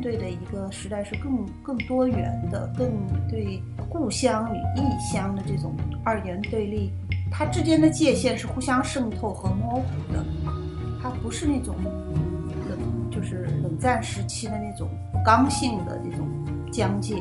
对的一个时代是更更多元的，更对故乡与异乡的这种二元对立，它之间的界限是互相渗透和模糊的，它不是那种冷，就是冷战时期的那种刚性的这种疆界。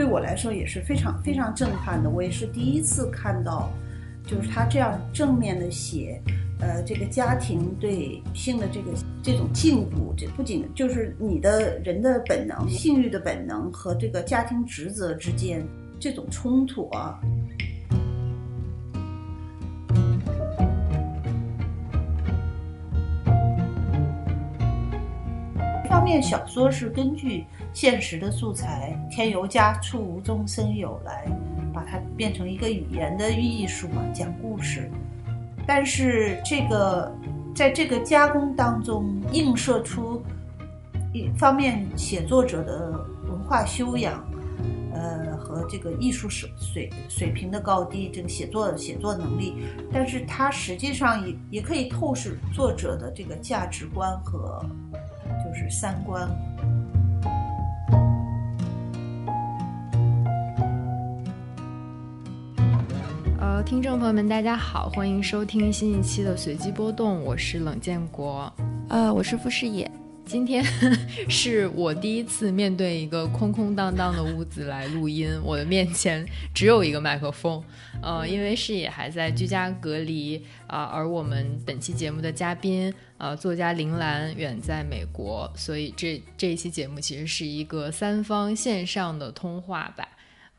对我来说也是非常非常震撼的，我也是第一次看到，就是他这样正面的写，呃，这个家庭对性的这个这种禁锢，这不仅就是你的人的本能、性欲的本能和这个家庭职责之间这种冲突啊。一方面，小说是根据。现实的素材，添油加醋，无中生有，来把它变成一个语言的艺术嘛，讲故事。但是这个在这个加工当中映射出一方面写作者的文化修养，呃和这个艺术水水水平的高低，这个写作写作能力。但是它实际上也也可以透视作者的这个价值观和就是三观。听众朋友们，大家好，欢迎收听新一期的随机波动，我是冷建国，呃，我是傅视野。今天是我第一次面对一个空空荡荡的屋子来录音，我的面前只有一个麦克风，呃，因为视野还在居家隔离啊，而我们本期节目的嘉宾，呃，作家林兰远在美国，所以这这一期节目其实是一个三方线上的通话吧。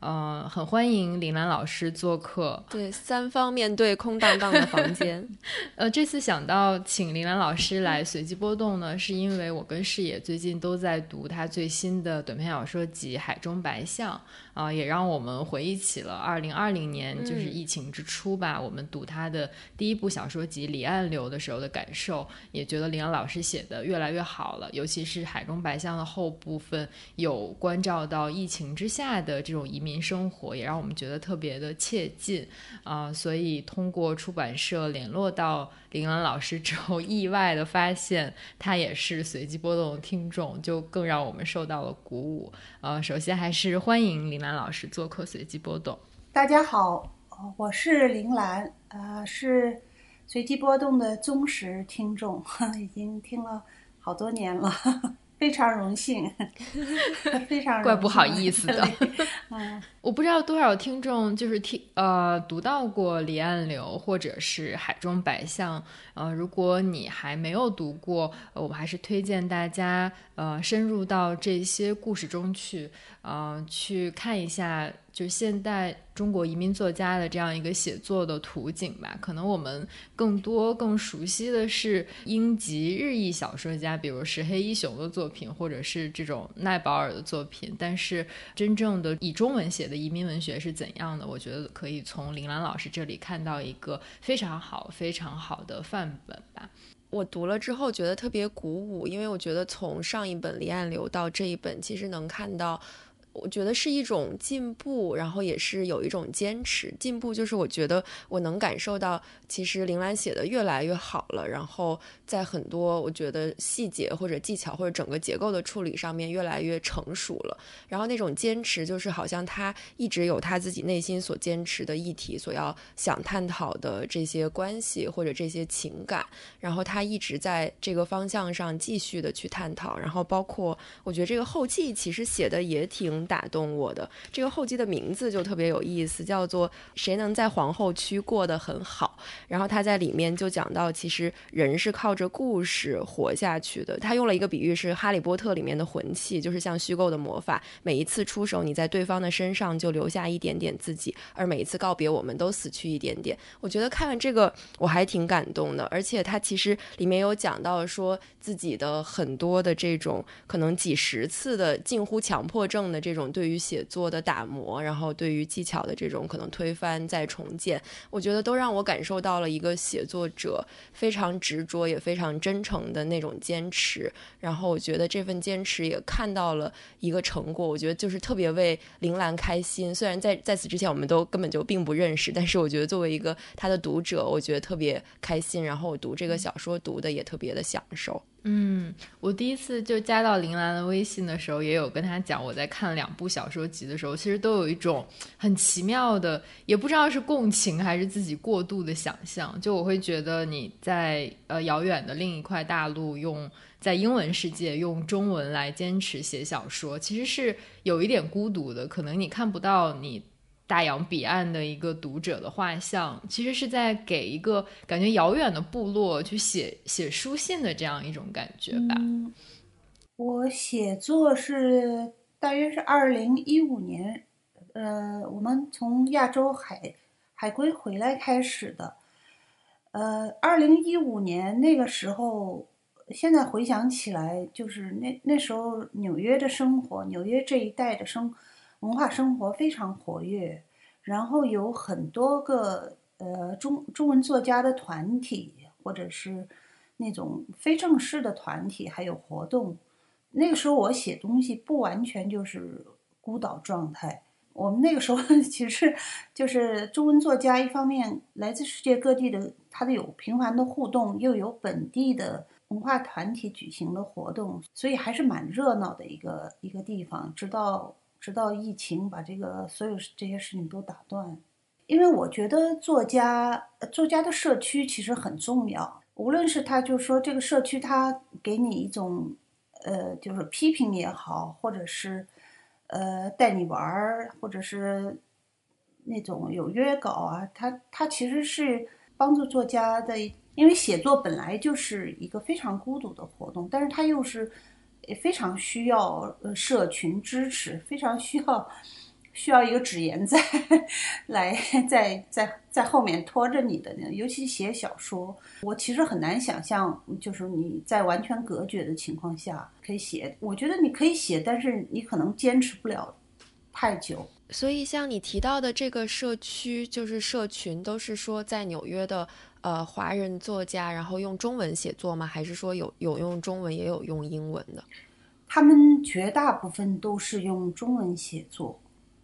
嗯，很欢迎林兰老师做客。对，三方面对空荡荡的房间。呃，这次想到请林兰老师来随机波动呢，是因为我跟视野最近都在读他最新的短篇小说集《海中白象》。啊，也让我们回忆起了二零二零年，就是疫情之初吧。我们读他的第一部小说集《离岸流》的时候的感受，也觉得林阳老师写的越来越好了。尤其是《海中白象》的后部分，有关照到疫情之下的这种移民生活，也让我们觉得特别的切近啊。所以通过出版社联络到。林兰老师之后，意外的发现他也是随机波动的听众，就更让我们受到了鼓舞。呃，首先还是欢迎林兰老师做客随机波动。大家好，我是林兰，呃，是随机波动的忠实听众，已经听了好多年了。非常荣幸，非常怪不好意思的。嗯，我不知道多少听众就是听呃读到过《离岸流》或者是《海中白象》。呃，如果你还没有读过，我们还是推荐大家呃深入到这些故事中去，呃，去看一下。就现代中国移民作家的这样一个写作的图景吧，可能我们更多更熟悉的是英籍日裔小说家，比如石黑一雄的作品，或者是这种奈保尔的作品。但是真正的以中文写的移民文学是怎样的？我觉得可以从林兰老师这里看到一个非常好、非常好的范本吧。我读了之后觉得特别鼓舞，因为我觉得从上一本《离岸流》到这一本，其实能看到。我觉得是一种进步，然后也是有一种坚持。进步就是我觉得我能感受到，其实林兰写的越来越好了，然后在很多我觉得细节或者技巧或者整个结构的处理上面越来越成熟了。然后那种坚持就是好像他一直有他自己内心所坚持的议题，所要想探讨的这些关系或者这些情感，然后他一直在这个方向上继续的去探讨。然后包括我觉得这个后记其实写的也挺。打动我的这个后记的名字就特别有意思，叫做“谁能在皇后区过得很好”。然后他在里面就讲到，其实人是靠着故事活下去的。他用了一个比喻，是《哈利波特》里面的魂器，就是像虚构的魔法。每一次出手，你在对方的身上就留下一点点自己，而每一次告别，我们都死去一点点。我觉得看完这个我还挺感动的，而且他其实里面有讲到说自己的很多的这种可能几十次的近乎强迫症的这。这种对于写作的打磨，然后对于技巧的这种可能推翻再重建，我觉得都让我感受到了一个写作者非常执着也非常真诚的那种坚持。然后我觉得这份坚持也看到了一个成果，我觉得就是特别为铃兰开心。虽然在在此之前我们都根本就并不认识，但是我觉得作为一个他的读者，我觉得特别开心。然后我读这个小说读的也特别的享受。嗯，我第一次就加到林兰的微信的时候，也有跟他讲我在看两部小说集的时候，其实都有一种很奇妙的，也不知道是共情还是自己过度的想象。就我会觉得你在呃遥远的另一块大陆，用在英文世界用中文来坚持写小说，其实是有一点孤独的。可能你看不到你。大洋彼岸的一个读者的画像，其实是在给一个感觉遥远的部落去写写书信的这样一种感觉吧。我写作是大约是二零一五年，呃，我们从亚洲海海归回来开始的。呃，二零一五年那个时候，现在回想起来，就是那那时候纽约的生活，纽约这一带的生。文化生活非常活跃，然后有很多个呃中中文作家的团体，或者是那种非正式的团体，还有活动。那个时候我写东西不完全就是孤岛状态。我们那个时候 其实就是中文作家，一方面来自世界各地的，他的有频繁的互动，又有本地的文化团体举行的活动，所以还是蛮热闹的一个一个地方。直到。直到疫情把这个所有这些事情都打断，因为我觉得作家作家的社区其实很重要。无论是他，就是说这个社区，他给你一种，呃，就是批评也好，或者是，呃，带你玩儿，或者是那种有约稿啊，他他其实是帮助作家的，因为写作本来就是一个非常孤独的活动，但是他又是。非常需要呃社群支持，非常需要需要一个纸言在 来在在在后面拖着你的，尤其写小说，我其实很难想象，就是你在完全隔绝的情况下可以写。我觉得你可以写，但是你可能坚持不了太久。所以像你提到的这个社区，就是社群，都是说在纽约的。呃，华人作家，然后用中文写作吗？还是说有有用中文，也有用英文的？他们绝大部分都是用中文写作，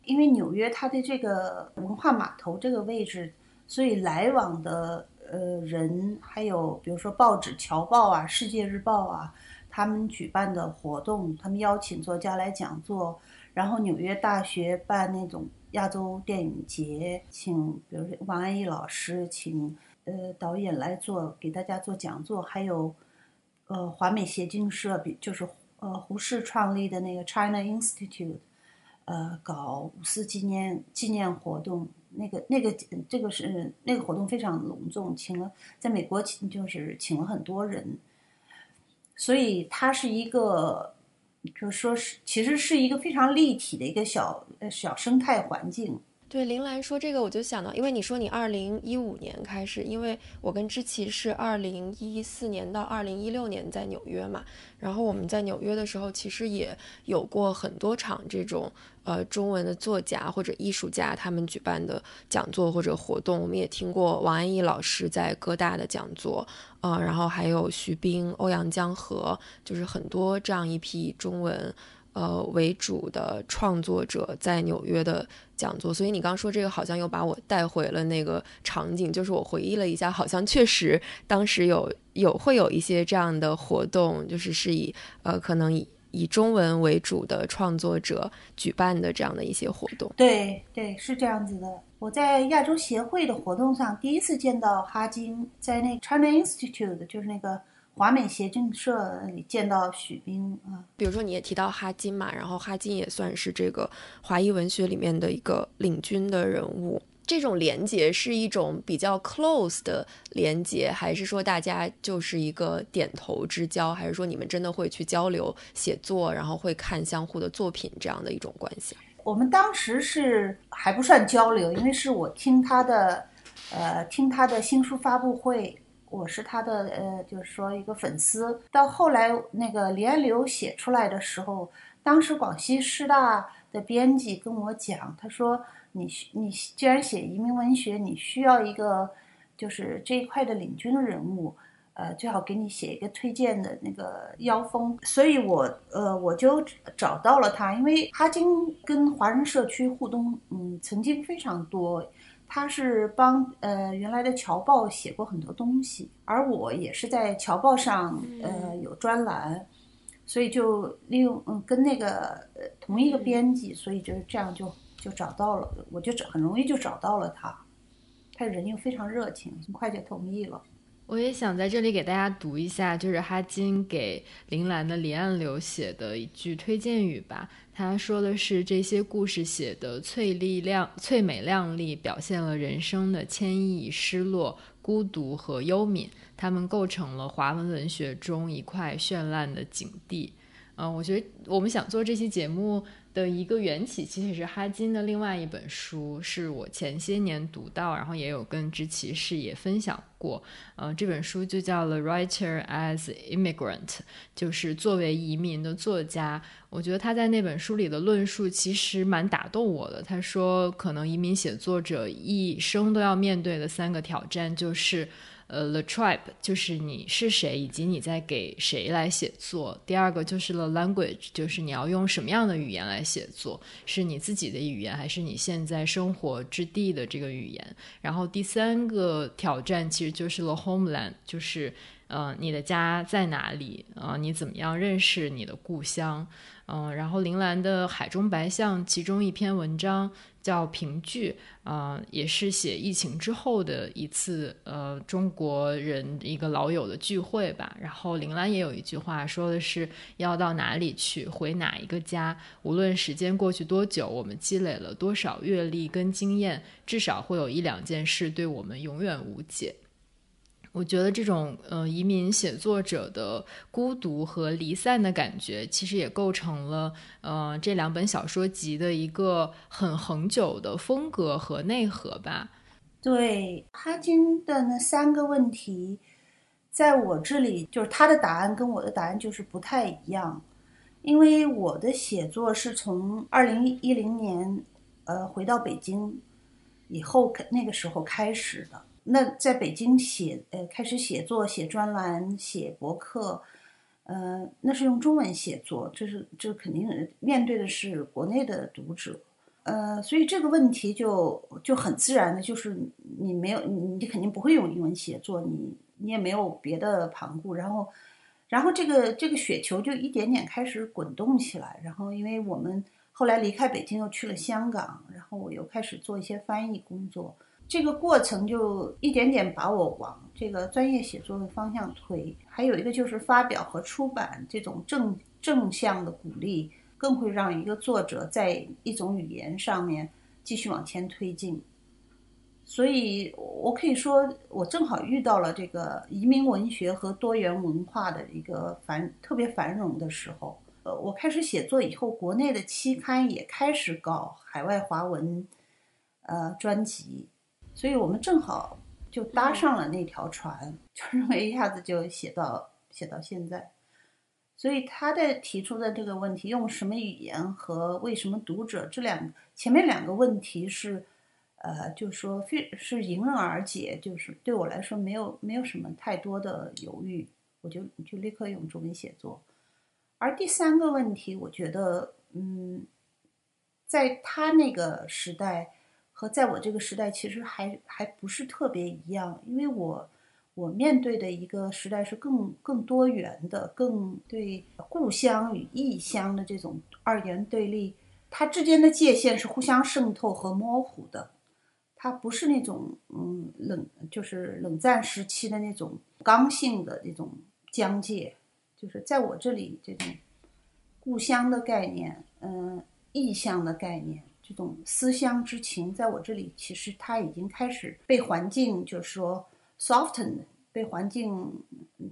因为纽约它的这个文化码头这个位置，所以来往的呃人，还有比如说报纸《侨报》啊，《世界日报》啊，他们举办的活动，他们邀请作家来讲座，然后纽约大学办那种亚洲电影节，请比如说王安忆老师，请。呃，导演来做给大家做讲座，还有，呃，华美协进社，比就是呃胡适创立的那个 China Institute，呃，搞五四纪念纪念活动，那个那个这个是那个活动非常隆重，请了在美国请就是请了很多人，所以它是一个，就说是其实是一个非常立体的一个小小生态环境。对林兰说这个，我就想到，因为你说你二零一五年开始，因为我跟知琪是二零一四年到二零一六年在纽约嘛，然后我们在纽约的时候，其实也有过很多场这种呃中文的作家或者艺术家他们举办的讲座或者活动，我们也听过王安忆老师在哥大的讲座，呃，然后还有徐冰、欧阳江河，就是很多这样一批中文。呃，为主的创作者在纽约的讲座，所以你刚说这个好像又把我带回了那个场景，就是我回忆了一下，好像确实当时有有会有一些这样的活动，就是是以呃可能以以中文为主的创作者举办的这样的一些活动。对对，是这样子的。我在亚洲协会的活动上第一次见到哈金，在那 China Institute，就是那个。华美协进社里见到许冰啊，比如说你也提到哈金嘛，然后哈金也算是这个华裔文学里面的一个领军的人物。这种连接是一种比较 close 的连接，还是说大家就是一个点头之交，还是说你们真的会去交流写作，然后会看相互的作品这样的一种关系？我们当时是还不算交流，因为是我听他的，呃，听他的新书发布会。我是他的呃，就是说一个粉丝。到后来那个李安流写出来的时候，当时广西师大的编辑跟我讲，他说你你既然写移民文学，你需要一个就是这一块的领军人物。呃，最好给你写一个推荐的那个腰封，所以我呃我就找到了他，因为哈金跟华人社区互动，嗯，曾经非常多，他是帮呃原来的侨报写过很多东西，而我也是在侨报上呃有专栏，所以就利用嗯跟那个呃同一个编辑，所以就是这样就就找到了，我就很容易就找到了他，他人又非常热情，很快就同意了。我也想在这里给大家读一下，就是哈金给铃兰的离岸流写的一句推荐语吧。他说的是：“这些故事写的翠丽亮、翠美亮丽，表现了人生的谦抑、失落、孤独和忧悯，它们构成了华文文学中一块绚烂的景地。”嗯，我觉得我们想做这期节目。的一个缘起其实是哈金的另外一本书，是我前些年读到，然后也有跟知其士也分享过。呃，这本书就叫《The Writer as Immigrant》，就是作为移民的作家。我觉得他在那本书里的论述其实蛮打动我的。他说，可能移民写作者一生都要面对的三个挑战就是。呃，the tribe 就是你是谁，以及你在给谁来写作。第二个就是 the language，就是你要用什么样的语言来写作，是你自己的语言，还是你现在生活之地的这个语言？然后第三个挑战其实就是 the homeland，就是呃，你的家在哪里？啊，你怎么样认识你的故乡？嗯，然后铃兰的《海中白象》其中一篇文章叫《评剧》，啊，也是写疫情之后的一次呃中国人一个老友的聚会吧。然后铃兰也有一句话说的是要到哪里去，回哪一个家，无论时间过去多久，我们积累了多少阅历跟经验，至少会有一两件事对我们永远无解。我觉得这种呃移民写作者的孤独和离散的感觉，其实也构成了呃这两本小说集的一个很恒久的风格和内核吧。对哈金的那三个问题，在我这里就是他的答案跟我的答案就是不太一样，因为我的写作是从二零一零年呃回到北京以后那个时候开始的。那在北京写，呃，开始写作、写专栏、写博客，呃，那是用中文写作，这是这肯定面对的是国内的读者，呃，所以这个问题就就很自然的，就是你没有你肯定不会用英文写作，你你也没有别的旁顾，然后，然后这个这个雪球就一点点开始滚动起来，然后因为我们后来离开北京又去了香港，然后我又开始做一些翻译工作。这个过程就一点点把我往这个专业写作的方向推，还有一个就是发表和出版这种正正向的鼓励，更会让一个作者在一种语言上面继续往前推进。所以，我可以说，我正好遇到了这个移民文学和多元文化的一个繁特别繁荣的时候。呃，我开始写作以后，国内的期刊也开始搞海外华文，呃，专辑。所以我们正好就搭上了那条船，就认为一下子就写到写到现在。所以他的提出的这个问题，用什么语言和为什么读者这两前面两个问题是，呃，就说非是迎刃而解，就是对我来说没有没有什么太多的犹豫，我就就立刻用中文写作。而第三个问题，我觉得，嗯，在他那个时代。和在我这个时代其实还还不是特别一样，因为我我面对的一个时代是更更多元的，更对故乡与异乡的这种二元对立，它之间的界限是互相渗透和模糊的，它不是那种嗯冷就是冷战时期的那种刚性的那种疆界，就是在我这里这种故乡的概念，嗯，异乡的概念。这种思乡之情，在我这里其实它已经开始被环境，就是说 soften，被环境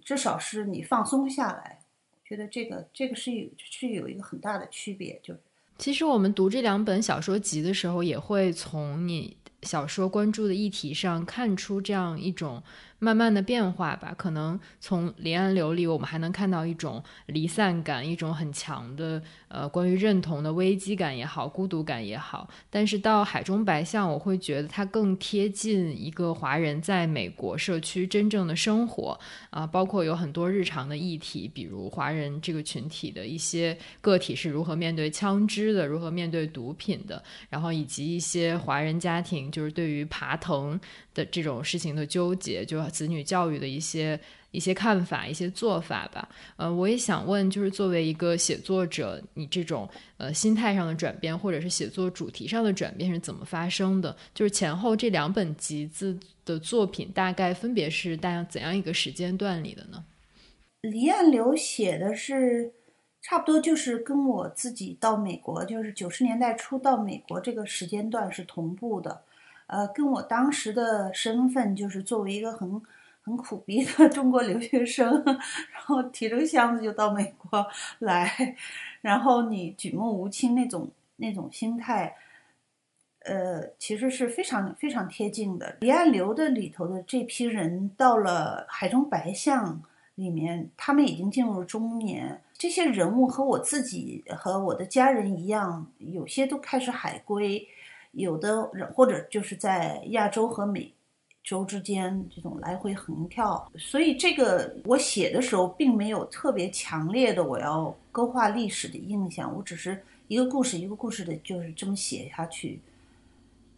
至少是你放松下来。觉得这个这个是有是有一个很大的区别。就其实我们读这两本小说集的时候，也会从你小说关注的议题上看出这样一种。慢慢的变化吧，可能从《离岸流》里，我们还能看到一种离散感，一种很强的呃关于认同的危机感也好，孤独感也好。但是到《海中白象》，我会觉得它更贴近一个华人在美国社区真正的生活啊，包括有很多日常的议题，比如华人这个群体的一些个体是如何面对枪支的，如何面对毒品的，然后以及一些华人家庭就是对于爬藤。的这种事情的纠结，就子女教育的一些一些看法、一些做法吧。呃，我也想问，就是作为一个写作者，你这种呃心态上的转变，或者是写作主题上的转变是怎么发生的？就是前后这两本集子的作品，大概分别是大样怎样一个时间段里的呢？离岸流写的是差不多就是跟我自己到美国，就是九十年代初到美国这个时间段是同步的。呃，跟我当时的身份就是作为一个很很苦逼的中国留学生，然后提着箱子就到美国来，然后你举目无亲那种那种心态，呃，其实是非常非常贴近的。离岸流的里头的这批人到了海中白象里面，他们已经进入中年，这些人物和我自己和我的家人一样，有些都开始海归。有的人或者就是在亚洲和美洲之间这种来回横跳，所以这个我写的时候并没有特别强烈的我要勾画历史的印象，我只是一个故事一个故事的就是这么写下去。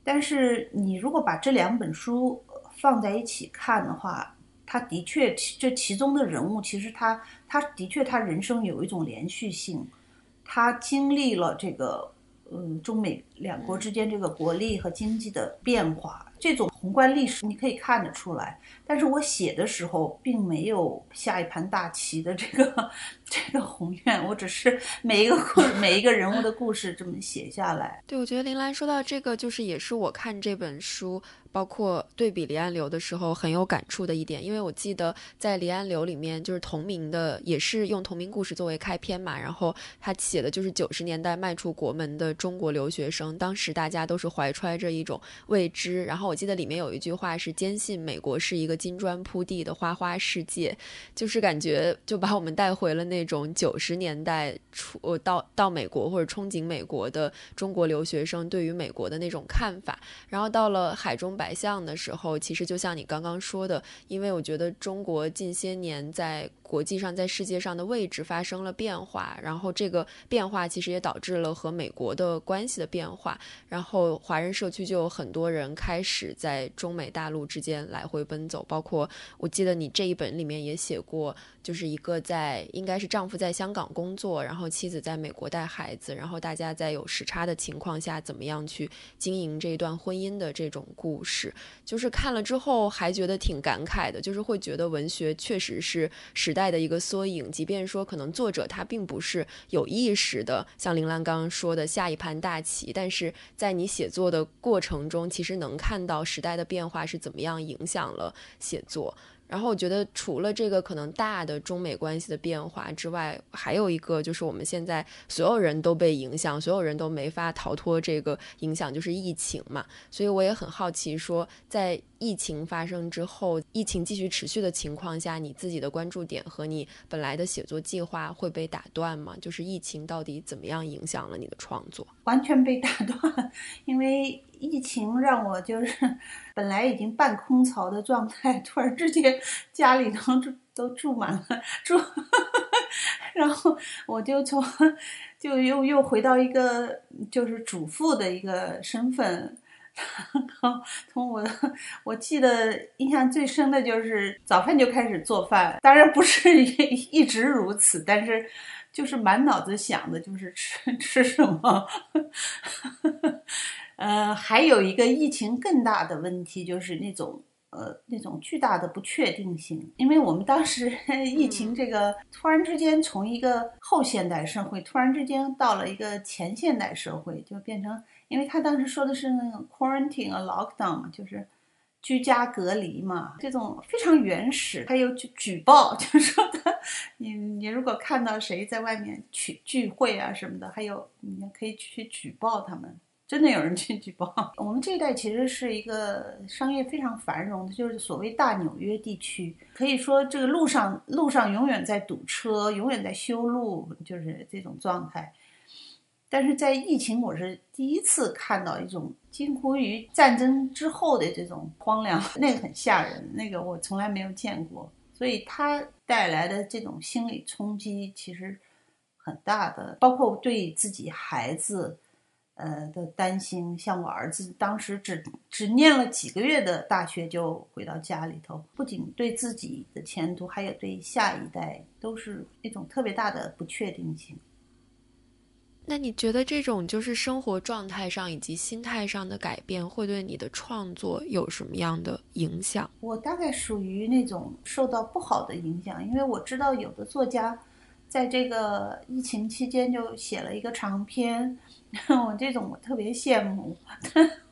但是你如果把这两本书放在一起看的话，他的确这其中的人物其实他他的确他人生有一种连续性，他经历了这个。嗯，中美两国之间这个国力和经济的变化，这种宏观历史你可以看得出来。但是我写的时候并没有下一盘大棋的这个这个宏愿，我只是每一个故每一个人物的故事这么写下来。对，我觉得林兰说到这个，就是也是我看这本书。包括对比《离岸流》的时候很有感触的一点，因为我记得在《离岸流》里面，就是同名的，也是用同名故事作为开篇嘛。然后他写的就是九十年代迈出国门的中国留学生，当时大家都是怀揣着一种未知。然后我记得里面有一句话是坚信美国是一个金砖铺地的花花世界，就是感觉就把我们带回了那种九十年代出到到美国或者憧憬美国的中国留学生对于美国的那种看法。然后到了海中百。白象的时候，其实就像你刚刚说的，因为我觉得中国近些年在。国际上，在世界上的位置发生了变化，然后这个变化其实也导致了和美国的关系的变化，然后华人社区就有很多人开始在中美大陆之间来回奔走，包括我记得你这一本里面也写过，就是一个在应该是丈夫在香港工作，然后妻子在美国带孩子，然后大家在有时差的情况下怎么样去经营这段婚姻的这种故事，是就是看了之后还觉得挺感慨的，就是会觉得文学确实是时。代的一个缩影，即便说可能作者他并不是有意识的，像林兰刚刚说的下一盘大棋，但是在你写作的过程中，其实能看到时代的变化是怎么样影响了写作。然后我觉得，除了这个可能大的中美关系的变化之外，还有一个就是我们现在所有人都被影响，所有人都没法逃脱这个影响，就是疫情嘛。所以我也很好奇，说在疫情发生之后，疫情继续持续的情况下，你自己的关注点和你本来的写作计划会被打断吗？就是疫情到底怎么样影响了你的创作？完全被打断，因为。疫情让我就是 本来已经半空巢的状态，突然之间家里头住都住满了住，然后我就从就又又回到一个就是主妇的一个身份，然后从我我记得印象最深的就是早饭就开始做饭，当然不是一直如此，但是就是满脑子想的就是吃吃什么。呃，还有一个疫情更大的问题，就是那种呃那种巨大的不确定性。因为我们当时 疫情这个突然之间从一个后现代社会突然之间到了一个前现代社会，就变成，因为他当时说的是那个 quarantine 啊 lockdown 嘛，就是居家隔离嘛，这种非常原始。还有举举报，就是说的你你如果看到谁在外面聚聚会啊什么的，还有你可以去举报他们。真的有人去举报。我们这一带其实是一个商业非常繁荣的，就是所谓大纽约地区，可以说这个路上路上永远在堵车，永远在修路，就是这种状态。但是在疫情，我是第一次看到一种近乎于战争之后的这种荒凉，那个很吓人，那个我从来没有见过。所以它带来的这种心理冲击其实很大的，包括对自己孩子，呃的担心。像我儿子当时只只念了几个月的大学就回到家里头，不仅对自己的前途，还有对下一代，都是一种特别大的不确定性。那你觉得这种就是生活状态上以及心态上的改变，会对你的创作有什么样的影响？我大概属于那种受到不好的影响，因为我知道有的作家在这个疫情期间就写了一个长篇，我这种我特别羡慕，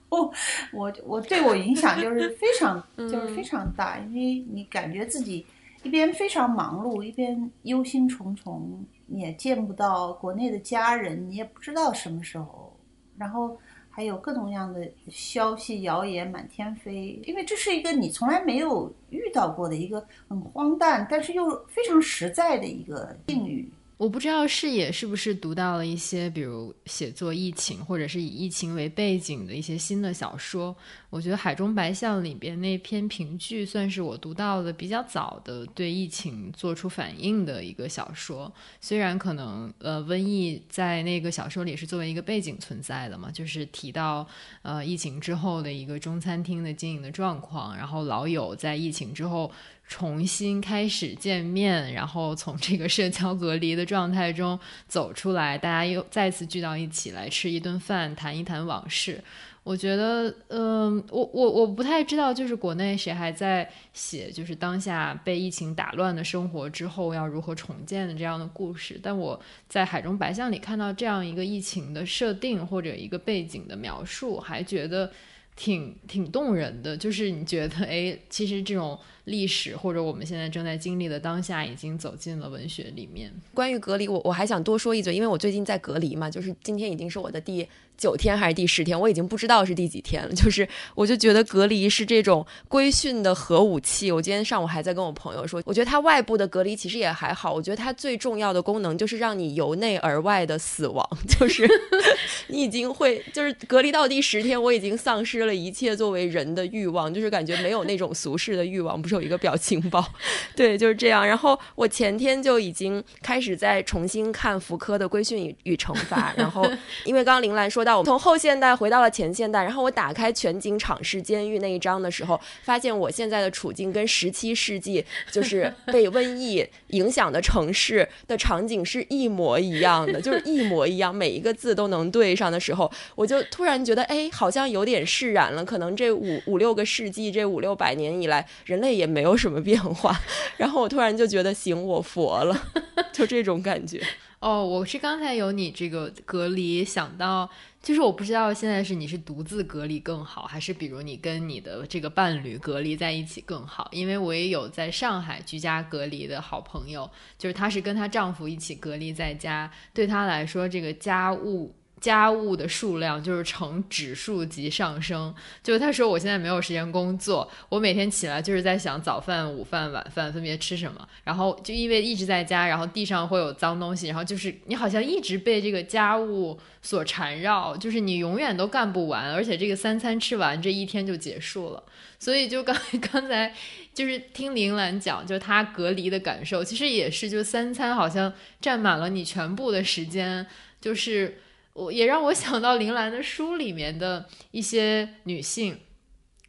我我我对我影响就是非常 就是非常大，因为你感觉自己一边非常忙碌，一边忧心忡忡。你也见不到国内的家人，你也不知道什么时候，然后还有各种各样的消息谣言满天飞，因为这是一个你从来没有遇到过的一个很荒诞，但是又非常实在的一个境遇。我不知道视野是不是读到了一些，比如写作疫情，或者是以疫情为背景的一些新的小说。我觉得《海中白象》里边那篇评剧算是我读到的比较早的对疫情做出反应的一个小说。虽然可能呃瘟疫在那个小说里是作为一个背景存在的嘛，就是提到呃疫情之后的一个中餐厅的经营的状况，然后老友在疫情之后。重新开始见面，然后从这个社交隔离的状态中走出来，大家又再次聚到一起来吃一顿饭，谈一谈往事。我觉得，嗯，我我我不太知道，就是国内谁还在写，就是当下被疫情打乱的生活之后要如何重建的这样的故事。但我在《海中白象》里看到这样一个疫情的设定或者一个背景的描述，还觉得挺挺动人的。就是你觉得，哎，其实这种。历史或者我们现在正在经历的当下，已经走进了文学里面。关于隔离，我我还想多说一嘴，因为我最近在隔离嘛，就是今天已经是我的第九天还是第十天，我已经不知道是第几天了。就是我就觉得隔离是这种规训的核武器。我今天上午还在跟我朋友说，我觉得它外部的隔离其实也还好，我觉得它最重要的功能就是让你由内而外的死亡，就是 你已经会就是隔离到第十天，我已经丧失了一切作为人的欲望，就是感觉没有那种俗世的欲望，不是。有一个表情包，对，就是这样。然后我前天就已经开始在重新看福柯的《规训与与惩罚》。然后，因为刚刚林兰说到，我们从后现代回到了前现代。然后我打开全景场式监狱那一章的时候，发现我现在的处境跟十七世纪就是被瘟疫影响的城市的场景是一模一样的，就是一模一样，每一个字都能对上的时候，我就突然觉得，哎，好像有点释然了。可能这五五六个世纪，这五六百年以来，人类也。没有什么变化，然后我突然就觉得行，我佛了，就这种感觉。哦，我是刚才有你这个隔离想到，就是我不知道现在是你是独自隔离更好，还是比如你跟你的这个伴侣隔离在一起更好？因为我也有在上海居家隔离的好朋友，就是她是跟她丈夫一起隔离在家，对她来说这个家务。家务的数量就是呈指数级上升，就是他说我现在没有时间工作，我每天起来就是在想早饭、午饭、晚饭分别吃什么，然后就因为一直在家，然后地上会有脏东西，然后就是你好像一直被这个家务所缠绕，就是你永远都干不完，而且这个三餐吃完这一天就结束了，所以就刚 刚才就是听林兰讲，就是他隔离的感受，其实也是就三餐好像占满了你全部的时间，就是。我也让我想到林兰的书里面的一些女性，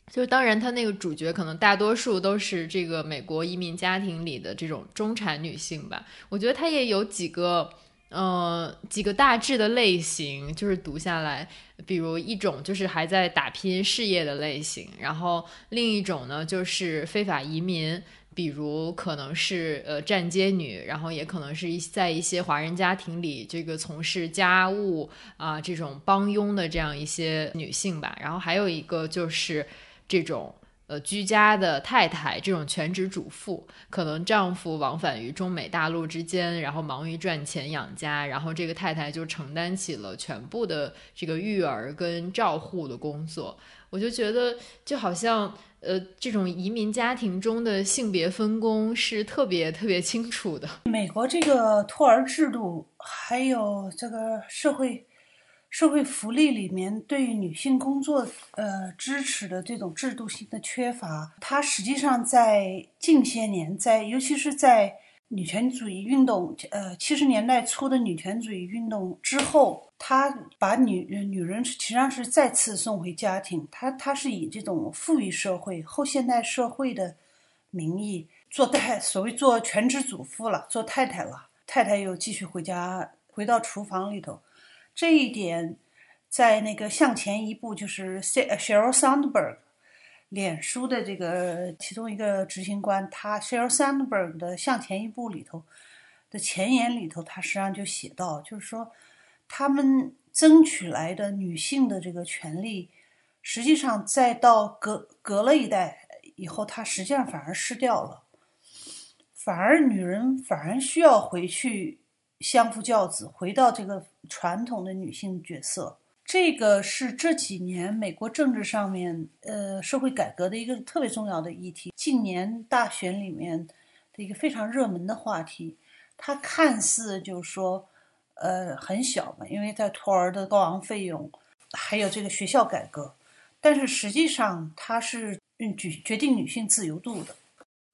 就是当然她那个主角可能大多数都是这个美国移民家庭里的这种中产女性吧。我觉得她也有几个，呃，几个大致的类型，就是读下来，比如一种就是还在打拼事业的类型，然后另一种呢就是非法移民。比如可能是呃站街女，然后也可能是一在一些华人家庭里，这个从事家务啊这种帮佣的这样一些女性吧。然后还有一个就是这种呃，居家的太太这种全职主妇，可能丈夫往返于中美大陆之间，然后忙于赚钱养家，然后这个太太就承担起了全部的这个育儿跟照护的工作。我就觉得，就好像呃，这种移民家庭中的性别分工是特别特别清楚的。美国这个托儿制度，还有这个社会。社会福利里面对女性工作呃支持的这种制度性的缺乏，它实际上在近些年，在尤其是在女权主义运动呃七十年代初的女权主义运动之后，他把女女人实际上是再次送回家庭，他他是以这种富裕社会后现代社会的名义做太 所谓做全职主妇了，做太太了，太太又继续回家回到厨房里头。这一点，在那个向前一步，就是 Sheryl Sandberg，脸书的这个其中一个执行官，他 Sheryl Sandberg 的向前一步里头的前言里头，他实际上就写到，就是说，他们争取来的女性的这个权利，实际上再到隔隔了一代以后，他实际上反而失掉了，反而女人反而需要回去。相夫教子，回到这个传统的女性角色，这个是这几年美国政治上面，呃，社会改革的一个特别重要的议题。近年大选里面的一个非常热门的话题，它看似就是说，呃，很小嘛，因为在托儿的高昂费用，还有这个学校改革，但是实际上它是嗯决决定女性自由度的。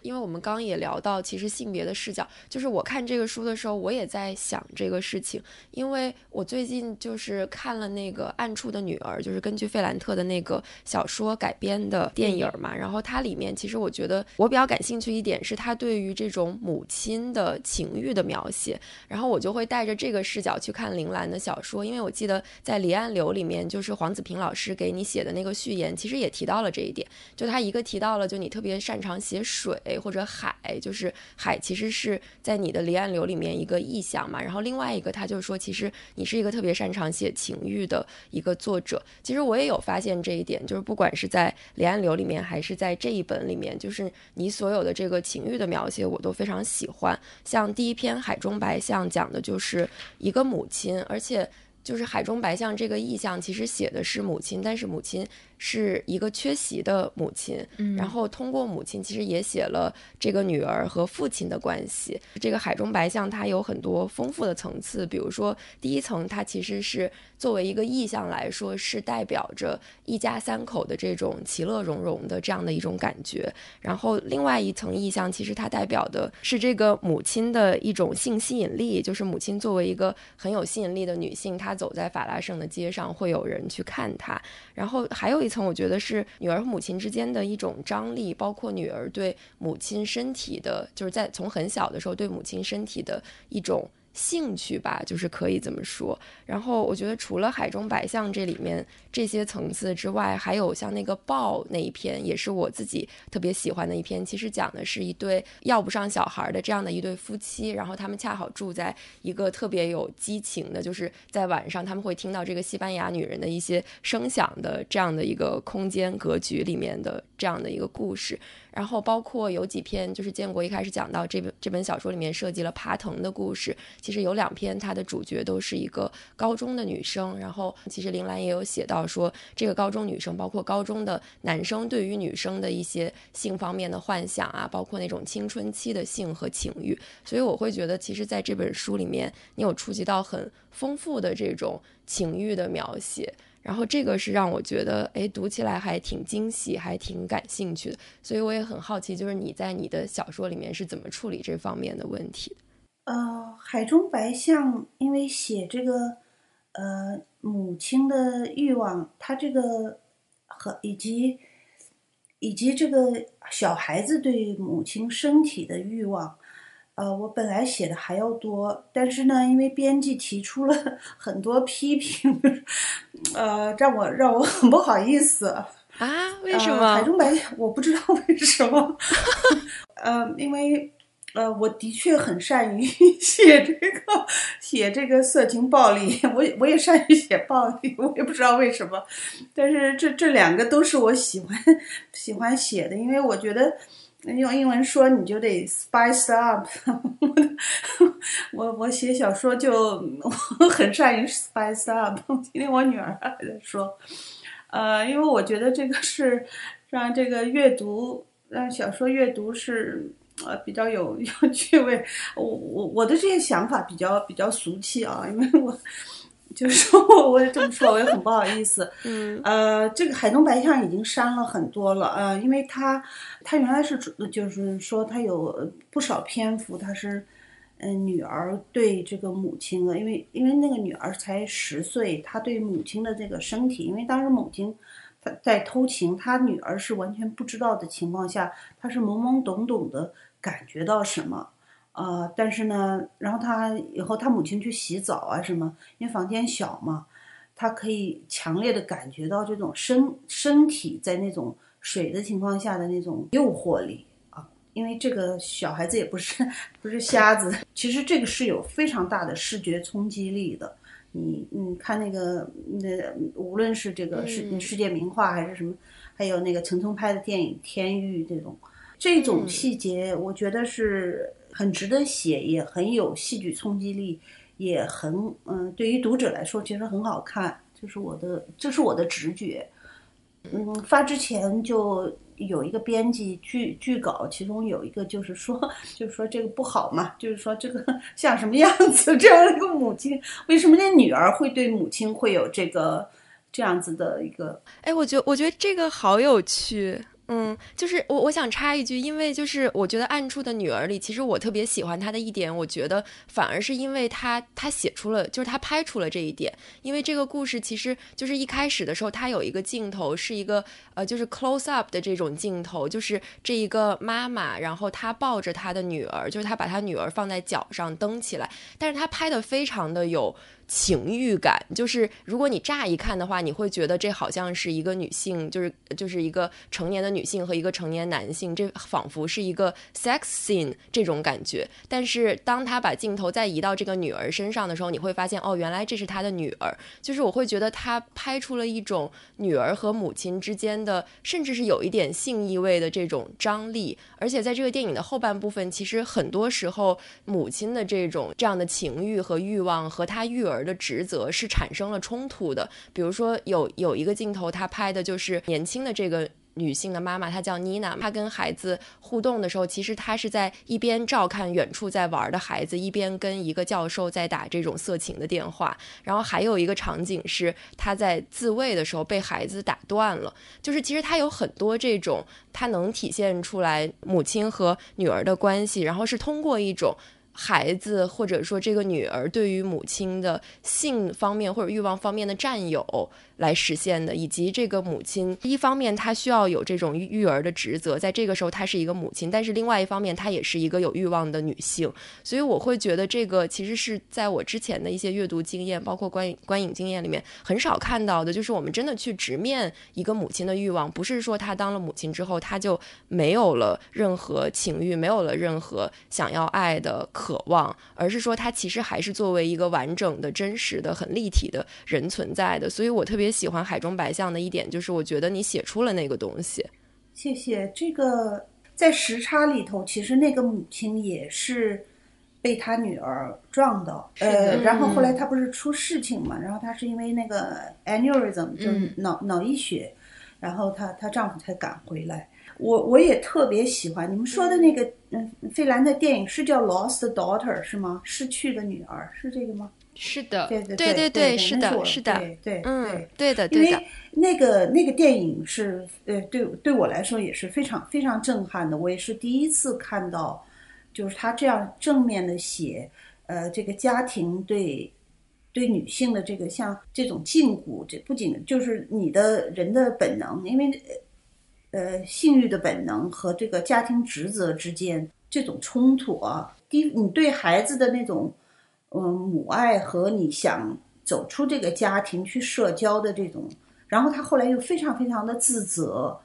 因为我们刚刚也聊到，其实性别的视角，就是我看这个书的时候，我也在想这个事情。因为我最近就是看了那个《暗处的女儿》，就是根据费兰特的那个小说改编的电影嘛。然后它里面，其实我觉得我比较感兴趣一点是它对于这种母亲的情欲的描写。然后我就会带着这个视角去看铃兰的小说，因为我记得在《离岸流》里面，就是黄子平老师给你写的那个序言，其实也提到了这一点。就他一个提到了，就你特别擅长写水。或者海，就是海，其实是在你的离岸流里面一个意象嘛。然后另外一个，他就说，其实你是一个特别擅长写情欲的一个作者。其实我也有发现这一点，就是不管是在离岸流里面，还是在这一本里面，就是你所有的这个情欲的描写，我都非常喜欢。像第一篇《海中白象》讲的就是一个母亲，而且就是海中白象这个意象，其实写的是母亲，但是母亲。是一个缺席的母亲，然后通过母亲，其实也写了这个女儿和父亲的关系。这个海中白象它有很多丰富的层次，比如说第一层，它其实是作为一个意象来说，是代表着一家三口的这种其乐融融的这样的一种感觉。然后另外一层意象，其实它代表的是这个母亲的一种性吸引力，就是母亲作为一个很有吸引力的女性，她走在法拉盛的街上，会有人去看她。然后还有一。层我觉得是女儿和母亲之间的一种张力，包括女儿对母亲身体的，就是在从很小的时候对母亲身体的一种。兴趣吧，就是可以这么说。然后我觉得，除了海中白象这里面这些层次之外，还有像那个豹那一篇，也是我自己特别喜欢的一篇。其实讲的是一对要不上小孩的这样的一对夫妻，然后他们恰好住在一个特别有激情的，就是在晚上他们会听到这个西班牙女人的一些声响的这样的一个空间格局里面的这样的一个故事。然后包括有几篇，就是建国一开始讲到这本这本小说里面设计了爬藤的故事，其实有两篇，它的主角都是一个高中的女生。然后其实林兰也有写到说，这个高中女生，包括高中的男生对于女生的一些性方面的幻想啊，包括那种青春期的性和情欲。所以我会觉得，其实在这本书里面，你有触及到很丰富的这种情欲的描写。然后这个是让我觉得，哎，读起来还挺惊喜，还挺感兴趣的。所以我也很好奇，就是你在你的小说里面是怎么处理这方面的问题？呃，海中白象因为写这个，呃，母亲的欲望，他这个和以及以及这个小孩子对母亲身体的欲望。呃，我本来写的还要多，但是呢，因为编辑提出了 很多批评，呃，让我让我很不好意思啊。为什么？海中白，我不知道为什么。呃，因为呃，我的确很善于 写这个写这个色情暴力，我我也善于写暴力，我也不知道为什么，但是这这两个都是我喜欢喜欢写的，因为我觉得用英文说你就得 spice up，我我写小说就 我很善于 spice up，今天我女儿还在说，呃，因为我觉得这个是让这个阅读让小说阅读是。呃，比较有有趣味。我我我的这些想法比较比较俗气啊，因为我就是说我我也这么说，我也很不好意思。嗯，呃，这个海东白象已经删了很多了，呃，因为他他原来是就是说他有不少篇幅，他是嗯女儿对这个母亲的，因为因为那个女儿才十岁，她对母亲的这个身体，因为当时母亲。在偷情，他女儿是完全不知道的情况下，他是懵懵懂懂的感觉到什么，呃，但是呢，然后他以后他母亲去洗澡啊什么，因为房间小嘛，他可以强烈的感觉到这种身身体在那种水的情况下的那种诱惑力啊，因为这个小孩子也不是不是瞎子，其实这个是有非常大的视觉冲击力的。你你看那个那无论是这个世世界名画还是什么，还有那个陈冲拍的电影《天域》这种，这种细节我觉得是很值得写，也很有戏剧冲击力，也很嗯，对于读者来说其实很好看，就是我的这是我的直觉。嗯，发之前就。有一个编辑剧剧稿，其中有一个就是说，就是说这个不好嘛，就是说这个 像什么样子这样一个母亲，为什么那女儿会对母亲会有这个这样子的一个？哎，我觉得我觉得这个好有趣。嗯，就是我我想插一句，因为就是我觉得《暗处的女儿》里，其实我特别喜欢她的一点，我觉得反而是因为她她写出了，就是她拍出了这一点。因为这个故事其实就是一开始的时候，它有一个镜头是一个呃，就是 close up 的这种镜头，就是这一个妈妈，然后她抱着她的女儿，就是她把她女儿放在脚上蹬起来，但是她拍的非常的有。情欲感就是，如果你乍一看的话，你会觉得这好像是一个女性，就是就是一个成年的女性和一个成年男性，这仿佛是一个 sex scene 这种感觉。但是当他把镜头再移到这个女儿身上的时候，你会发现，哦，原来这是他的女儿。就是我会觉得他拍出了一种女儿和母亲之间的，甚至是有一点性意味的这种张力。而且在这个电影的后半部分，其实很多时候母亲的这种这样的情欲和欲望和她育儿。儿的职责是产生了冲突的，比如说有有一个镜头，他拍的就是年轻的这个女性的妈妈，她叫妮娜，她跟孩子互动的时候，其实她是在一边照看远处在玩的孩子，一边跟一个教授在打这种色情的电话。然后还有一个场景是她在自慰的时候被孩子打断了，就是其实她有很多这种，她能体现出来母亲和女儿的关系，然后是通过一种。孩子或者说这个女儿对于母亲的性方面或者欲望方面的占有。来实现的，以及这个母亲，一方面她需要有这种育儿的职责，在这个时候她是一个母亲，但是另外一方面她也是一个有欲望的女性，所以我会觉得这个其实是在我之前的一些阅读经验，包括观影观影经验里面很少看到的，就是我们真的去直面一个母亲的欲望，不是说她当了母亲之后她就没有了任何情欲，没有了任何想要爱的渴望，而是说她其实还是作为一个完整的、真实的、很立体的人存在的，所以我特别。别喜欢海中白象的一点就是，我觉得你写出了那个东西。谢谢。这个在时差里头，其实那个母亲也是被他女儿撞到，呃，然后后来他不是出事情嘛，然后他是因为那个 aneurysm 就脑脑溢血，然后她她丈夫才赶回来。我我也特别喜欢你们说的那个，嗯，费兰的电影是叫 Lost Daughter 是吗？失去的女儿是这个吗？是的，对对对对对，是的，是的，对，嗯，对的，对的。因为那个那个电影是，呃，对对我来说也是非常非常震撼的。我也是第一次看到，就是他这样正面的写，呃，这个家庭对对女性的这个像这种禁锢，这不仅就是你的人的本能，因为呃性欲的本能和这个家庭职责之间这种冲突啊，第你对孩子的那种。嗯，母爱和你想走出这个家庭去社交的这种，然后他后来又非常非常的自责，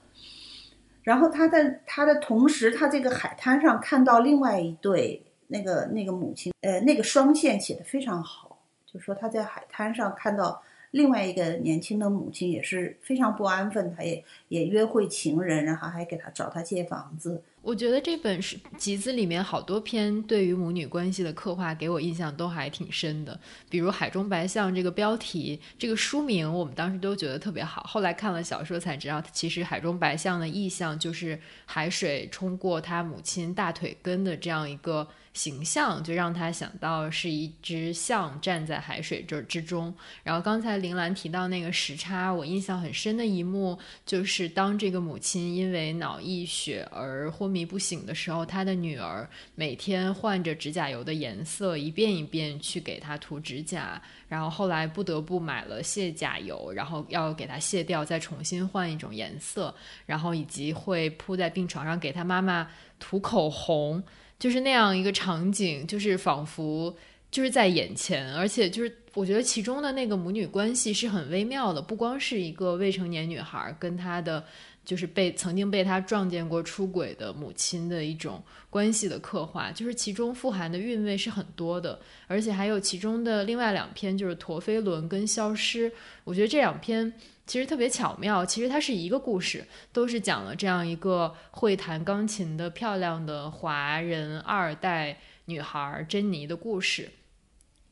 然后他在他的同时，他这个海滩上看到另外一对那个那个母亲，呃，那个双线写的非常好，就说他在海滩上看到。另外一个年轻的母亲也是非常不安分，她也也约会情人，然后还给他找他借房子。我觉得这本是集子里面好多篇对于母女关系的刻画，给我印象都还挺深的。比如《海中白象》这个标题，这个书名，我们当时都觉得特别好。后来看了小说才知道，其实《海中白象》的意象就是海水冲过他母亲大腿根的这样一个。形象就让他想到是一只象站在海水这之中。然后刚才林兰提到那个时差，我印象很深的一幕就是当这个母亲因为脑溢血而昏迷不醒的时候，她的女儿每天换着指甲油的颜色，一遍一遍去给她涂指甲。然后后来不得不买了卸甲油，然后要给她卸掉，再重新换一种颜色。然后以及会铺在病床上给她妈妈涂口红。就是那样一个场景，就是仿佛就是在眼前，而且就是我觉得其中的那个母女关系是很微妙的，不光是一个未成年女孩跟她的就是被曾经被她撞见过出轨的母亲的一种关系的刻画，就是其中富含的韵味是很多的，而且还有其中的另外两篇就是陀飞轮跟消失，我觉得这两篇。其实特别巧妙，其实它是一个故事，都是讲了这样一个会弹钢琴的漂亮的华人二代女孩珍妮的故事。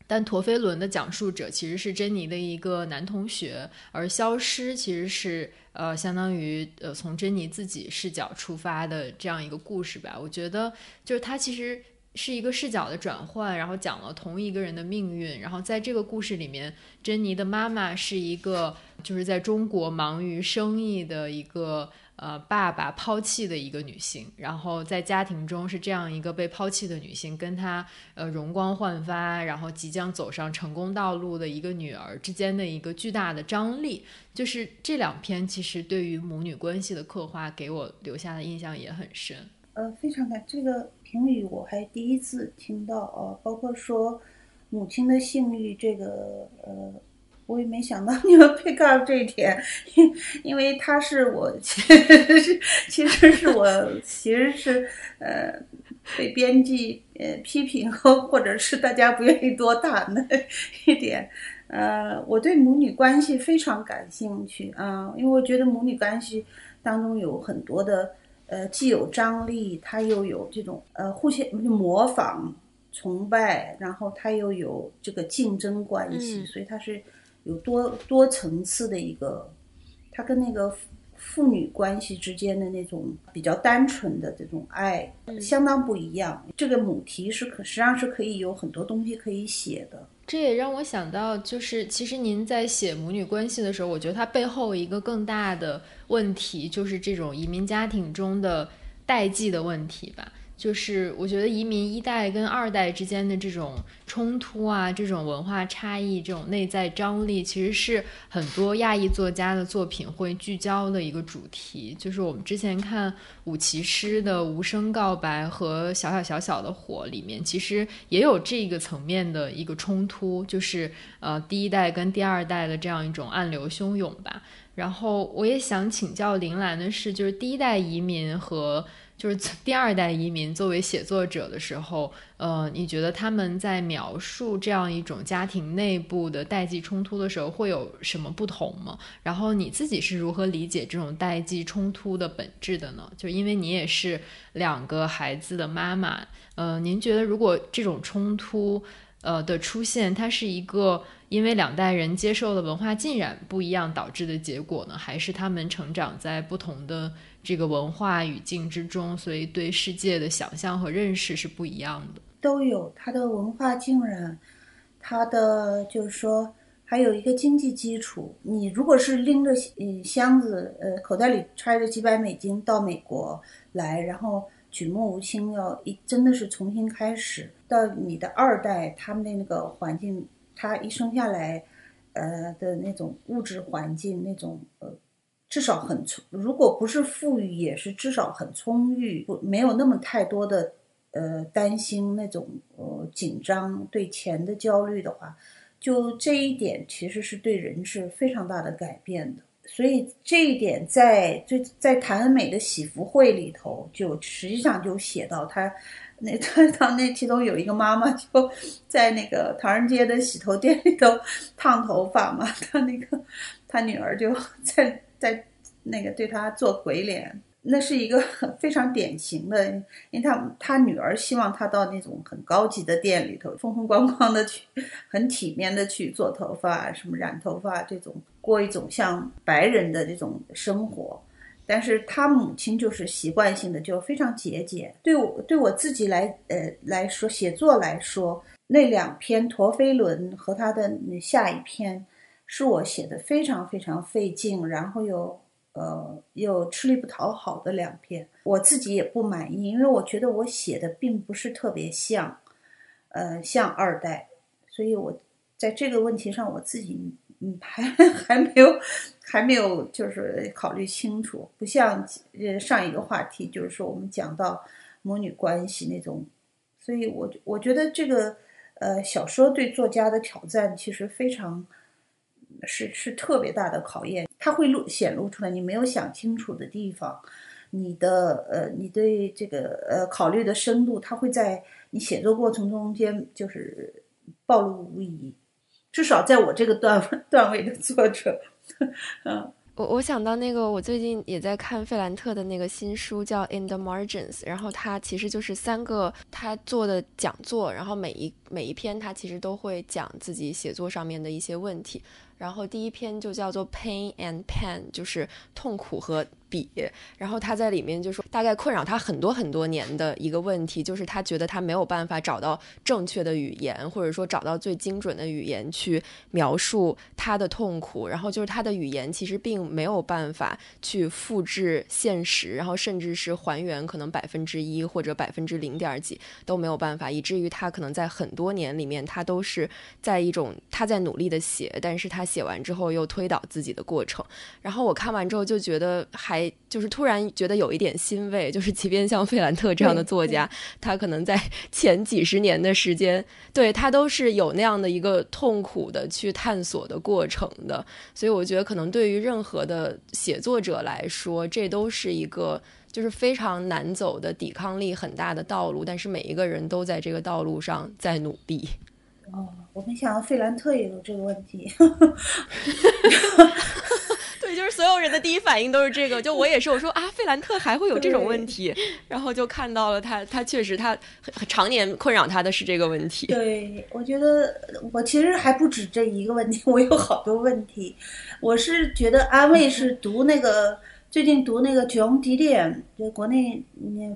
但陀飞轮的讲述者其实是珍妮的一个男同学，而消失其实是呃相当于呃从珍妮自己视角出发的这样一个故事吧。我觉得就是它其实。是一个视角的转换，然后讲了同一个人的命运。然后在这个故事里面，珍妮的妈妈是一个就是在中国忙于生意的一个呃爸爸抛弃的一个女性。然后在家庭中是这样一个被抛弃的女性，跟她呃容光焕发，然后即将走上成功道路的一个女儿之间的一个巨大的张力。就是这两篇其实对于母女关系的刻画，给我留下的印象也很深。呃，非常感这个。评语我还第一次听到啊，包括说母亲的性欲这个呃，我也没想到你们 pick up 这一点，因 因为他是我其实是其实是我其实是呃被编辑呃批评和或者是大家不愿意多谈的一点呃，我对母女关系非常感兴趣啊，因为我觉得母女关系当中有很多的。呃，既有张力，它又有这种呃互相模仿、崇拜，然后它又有这个竞争关系，所以它是有多多层次的一个，它跟那个父女关系之间的那种比较单纯的这种爱相当不一样。这个母题是可实际上是可以有很多东西可以写的。这也让我想到，就是其实您在写母女关系的时候，我觉得它背后一个更大的问题，就是这种移民家庭中的代际的问题吧。就是我觉得移民一代跟二代之间的这种冲突啊，这种文化差异，这种内在张力，其实是很多亚裔作家的作品会聚焦的一个主题。就是我们之前看武其诗的《无声告白》和《小小小小的火》里面，其实也有这个层面的一个冲突，就是呃第一代跟第二代的这样一种暗流汹涌吧。然后我也想请教林兰的是，就是第一代移民和。就是第二代移民作为写作者的时候，呃，你觉得他们在描述这样一种家庭内部的代际冲突的时候，会有什么不同吗？然后你自己是如何理解这种代际冲突的本质的呢？就因为你也是两个孩子的妈妈，呃，您觉得如果这种冲突，呃的出现，它是一个因为两代人接受的文化浸染不一样导致的结果呢，还是他们成长在不同的？这个文化语境之中，所以对世界的想象和认识是不一样的。都有它的文化浸染，它的就是说还有一个经济基础。你如果是拎着嗯箱子，呃，口袋里揣着几百美金到美国来，然后举目无亲，要一真的是重新开始。到你的二代，他们的那个环境，他一生下来，呃的那种物质环境，那种呃。至少很充，如果不是富裕，也是至少很充裕，不没有那么太多的呃担心那种呃紧张对钱的焦虑的话，就这一点其实是对人是非常大的改变的。所以这一点在就在谭恩美的喜福会里头，就实际上就写到他那他他那其中有一个妈妈就在那个唐人街的洗头店里头烫头发嘛，他那个他女儿就在在那个对他做鬼脸。那是一个 非常典型的，因为他他女儿希望他到那种很高级的店里头，风风光光的去，很体面的去做头发，什么染头发这种，过一种像白人的这种生活。但是他母亲就是习惯性的就非常节俭。对我对我自己来呃来说，写作来说，那两篇陀飞轮和他的下一篇，是我写的非常非常费劲，然后又。呃，又吃力不讨好的两篇，我自己也不满意，因为我觉得我写的并不是特别像，呃，像二代，所以我在这个问题上我自己嗯还 还没有还没有就是考虑清楚，不像呃上一个话题就是说我们讲到母女关系那种，所以我我觉得这个呃小说对作家的挑战其实非常。是是特别大的考验，它会露显露出来你没有想清楚的地方，你的呃，你对这个呃考虑的深度，它会在你写作过程中间就是暴露无遗，至少在我这个段段位的作者，嗯。我我想到那个，我最近也在看费兰特的那个新书，叫《In the Margins》，然后他其实就是三个他做的讲座，然后每一每一篇他其实都会讲自己写作上面的一些问题。然后第一篇就叫做 Pain and Pen，就是痛苦和笔。然后他在里面就说，大概困扰他很多很多年的一个问题，就是他觉得他没有办法找到正确的语言，或者说找到最精准的语言去描述他的痛苦。然后就是他的语言其实并没有办法去复制现实，然后甚至是还原可能百分之一或者百分之零点几都没有办法，以至于他可能在很多年里面，他都是在一种他在努力的写，但是他。写完之后又推倒自己的过程，然后我看完之后就觉得还就是突然觉得有一点欣慰，就是即便像费兰特这样的作家，他可能在前几十年的时间，对他都是有那样的一个痛苦的去探索的过程的，所以我觉得可能对于任何的写作者来说，这都是一个就是非常难走的抵抗力很大的道路，但是每一个人都在这个道路上在努力。哦，我没想到费兰特也有这个问题。对，就是所有人的第一反应都是这个。就我也是，我说啊，费兰特还会有这种问题，然后就看到了他，他确实他常年困扰他的是这个问题。对，我觉得我其实还不止这一个问题，我有好多问题。我是觉得安慰是读那个最近读那个 John Didion，就国内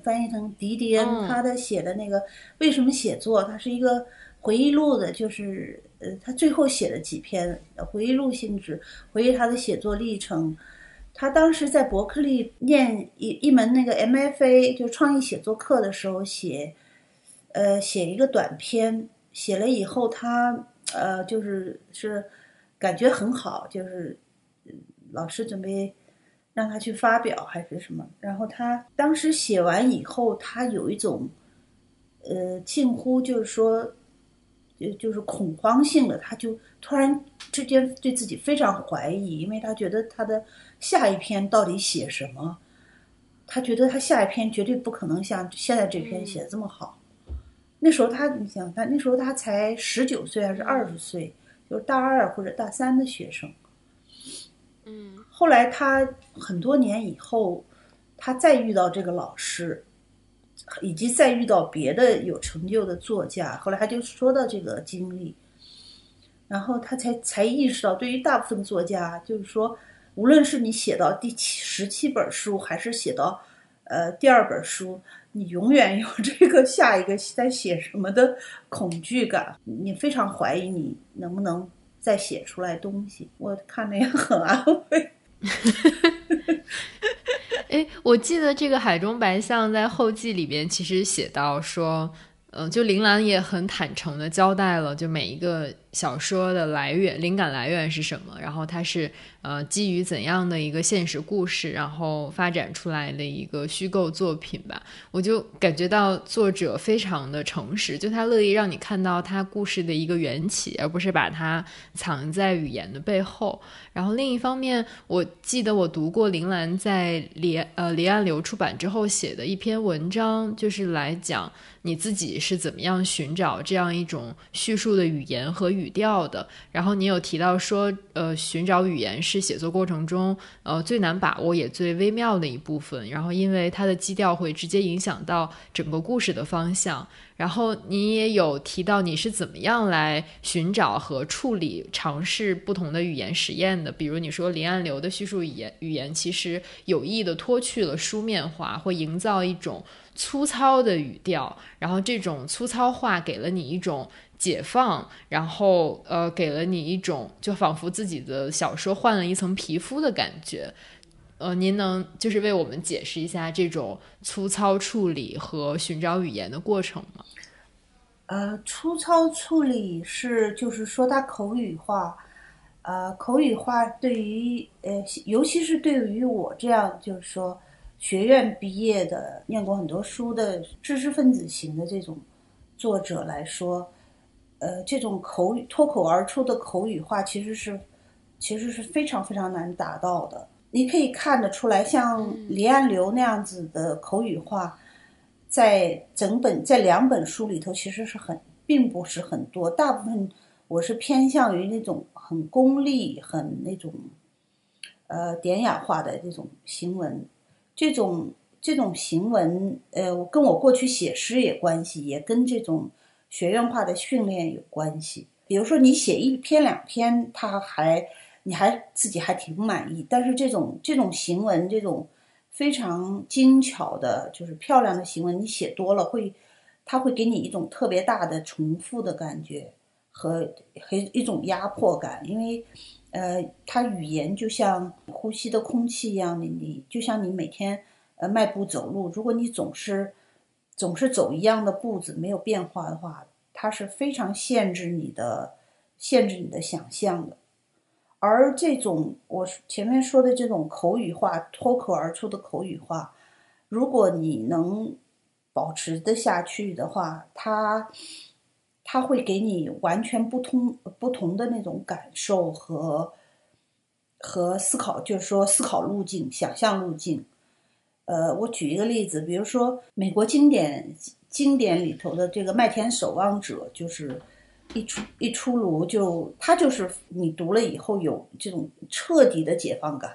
翻译成迪迪恩，他的写的那个为什么写作，他是一个。回忆录的，就是呃，他最后写的几篇回忆录性质，回忆他的写作历程。他当时在伯克利念一一门那个 MFA，就创意写作课的时候写，呃，写一个短篇，写了以后他呃，就是是感觉很好，就是老师准备让他去发表还是什么。然后他当时写完以后，他有一种呃，近乎就是说。就就是恐慌性的，他就突然之间对自己非常怀疑，因为他觉得他的下一篇到底写什么？他觉得他下一篇绝对不可能像现在这篇写的这么好。那时候他，你想他那时候他才十九岁还是二十岁，就是大二或者大三的学生。嗯，后来他很多年以后，他再遇到这个老师。以及再遇到别的有成就的作家，后来他就说到这个经历，然后他才才意识到，对于大部分作家，就是说，无论是你写到第七十七本书，还是写到呃第二本书，你永远有这个下一个在写什么的恐惧感，你非常怀疑你能不能再写出来东西。我看着也很安慰。哎，我记得这个海中白象在后记里边其实写到说，嗯，就铃兰也很坦诚的交代了，就每一个小说的来源、灵感来源是什么，然后它是呃基于怎样的一个现实故事，然后发展出来的一个虚构作品吧。我就感觉到作者非常的诚实，就他乐意让你看到他故事的一个缘起，而不是把它藏在语言的背后。然后另一方面，我记得我读过林兰在离呃离岸流出版之后写的一篇文章，就是来讲你自己是怎么样寻找这样一种叙述的语言和语语调的。然后你有提到说，呃，寻找语言是写作过程中呃最难把握也最微妙的一部分。然后因为它的基调会直接影响到整个故事的方向。然后你也有提到你是怎么样来寻找和处理、尝试不同的语言实验的，比如你说离岸流的叙述语言，语言其实有意的脱去了书面化，会营造一种粗糙的语调，然后这种粗糙化给了你一种解放，然后呃给了你一种就仿佛自己的小说换了一层皮肤的感觉。呃，您能就是为我们解释一下这种粗糙处理和寻找语言的过程吗？呃，粗糙处理是就是说它口语化，呃，口语化对于呃，尤其是对于我这样就是说学院毕业的、念过很多书的知识分子型的这种作者来说，呃，这种口语脱口而出的口语化其实是其实是非常非常难达到的。你可以看得出来，像李安流那样子的口语化，在整本在两本书里头其实是很并不是很多。大部分我是偏向于那种很功利、很那种呃典雅化的这种行文。这种这种行文，呃，跟我过去写诗也关系，也跟这种学院化的训练有关系。比如说，你写一篇两篇，他还。你还自己还挺满意，但是这种这种行文，这种非常精巧的，就是漂亮的行文，你写多了会，他会给你一种特别大的重复的感觉和和一种压迫感，因为，呃，它语言就像呼吸的空气一样，的你就像你每天呃迈步走路，如果你总是总是走一样的步子，没有变化的话，它是非常限制你的，限制你的想象的。而这种我前面说的这种口语化、脱口而出的口语化，如果你能保持的下去的话，它它会给你完全不同不同的那种感受和和思考，就是说思考路径、想象路径。呃，我举一个例子，比如说美国经典经典里头的这个《麦田守望者》，就是。一出一出炉就，他就是你读了以后有这种彻底的解放感。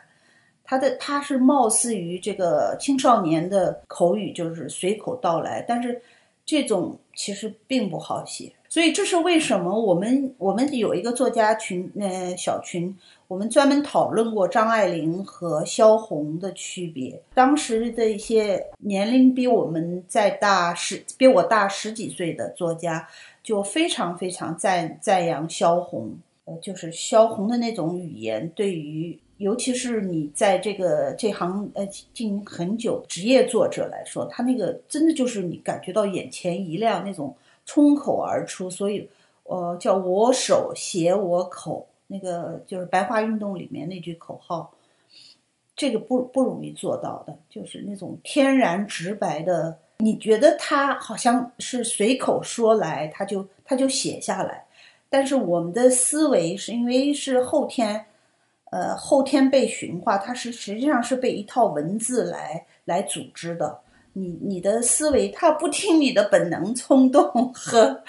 他的他是貌似于这个青少年的口语，就是随口道来，但是这种其实并不好写。所以这是为什么我们我们有一个作家群，呃小群，我们专门讨论过张爱玲和萧红的区别。当时的一些年龄比我们再大十，比我大十几岁的作家。就非常非常赞赞扬萧红，呃，就是萧红的那种语言，对于尤其是你在这个这行呃经营很久职业作者来说，他那个真的就是你感觉到眼前一亮那种冲口而出，所以呃叫我手写我口，那个就是白话运动里面那句口号，这个不不容易做到的，就是那种天然直白的。你觉得他好像是随口说来，他就他就写下来，但是我们的思维是因为是后天，呃，后天被驯化，它是实际上是被一套文字来来组织的。你你的思维，它不听你的本能冲动 和，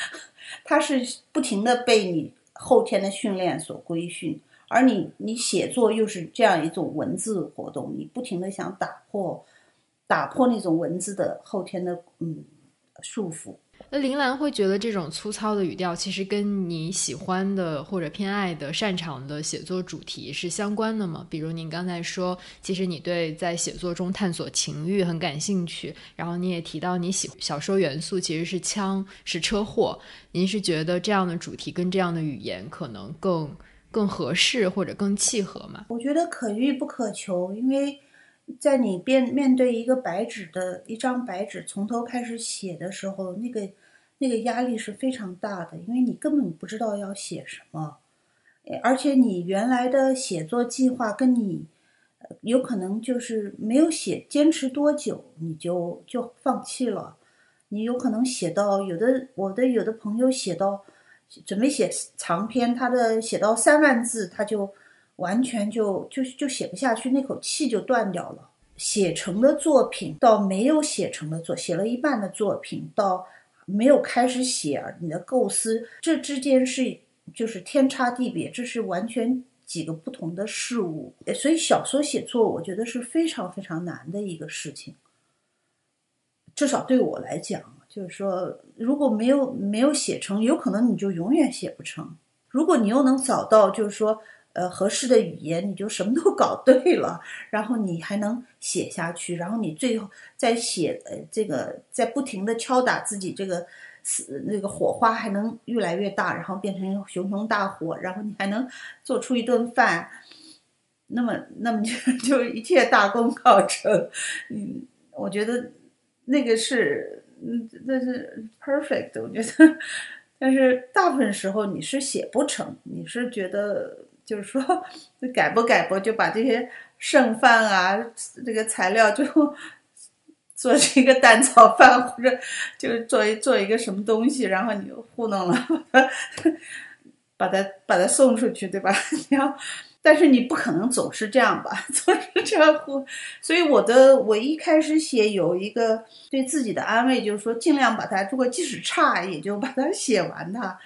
它是不停的被你后天的训练所规训，而你你写作又是这样一种文字活动，你不停的想打破。打破那种文字的后天的嗯束缚。那林兰会觉得这种粗糙的语调，其实跟你喜欢的或者偏爱的、擅长的写作主题是相关的吗？比如您刚才说，其实你对在写作中探索情欲很感兴趣，然后你也提到你喜小说元素其实是枪、是车祸。您是觉得这样的主题跟这样的语言可能更更合适或者更契合吗？我觉得可遇不可求，因为。在你面面对一个白纸的一张白纸，从头开始写的时候，那个那个压力是非常大的，因为你根本不知道要写什么，而且你原来的写作计划跟你有可能就是没有写坚持多久，你就就放弃了。你有可能写到有的我的有的朋友写到准备写长篇，他的写到三万字，他就完全就就就写不下去，那口气就断掉了。写成的作品到没有写成的作，写了一半的作品到没有开始写，你的构思这之间是就是天差地别，这是完全几个不同的事物。所以小说写作，我觉得是非常非常难的一个事情。至少对我来讲，就是说，如果没有没有写成，有可能你就永远写不成。如果你又能找到，就是说，呃，合适的语言，你就什么都搞对了，然后你还能写下去，然后你最后再写，呃，这个在不停的敲打自己，这个那个火花还能越来越大，然后变成熊熊大火，然后你还能做出一顿饭，那么，那么就 就一切大功告成。嗯，我觉得。那个是，嗯，那是 perfect，我觉得，但是大部分时候你是写不成，你是觉得就是说 改不改不就把这些剩饭啊，这个材料就 做成一个蛋炒饭，或者就做一做一个什么东西，然后你糊弄了，把它把它送出去，对吧？你要。但是你不可能总是这样吧，总是这样糊，所以我的我一开始写有一个对自己的安慰，就是说尽量把它，如果即使差，也就把它写完它，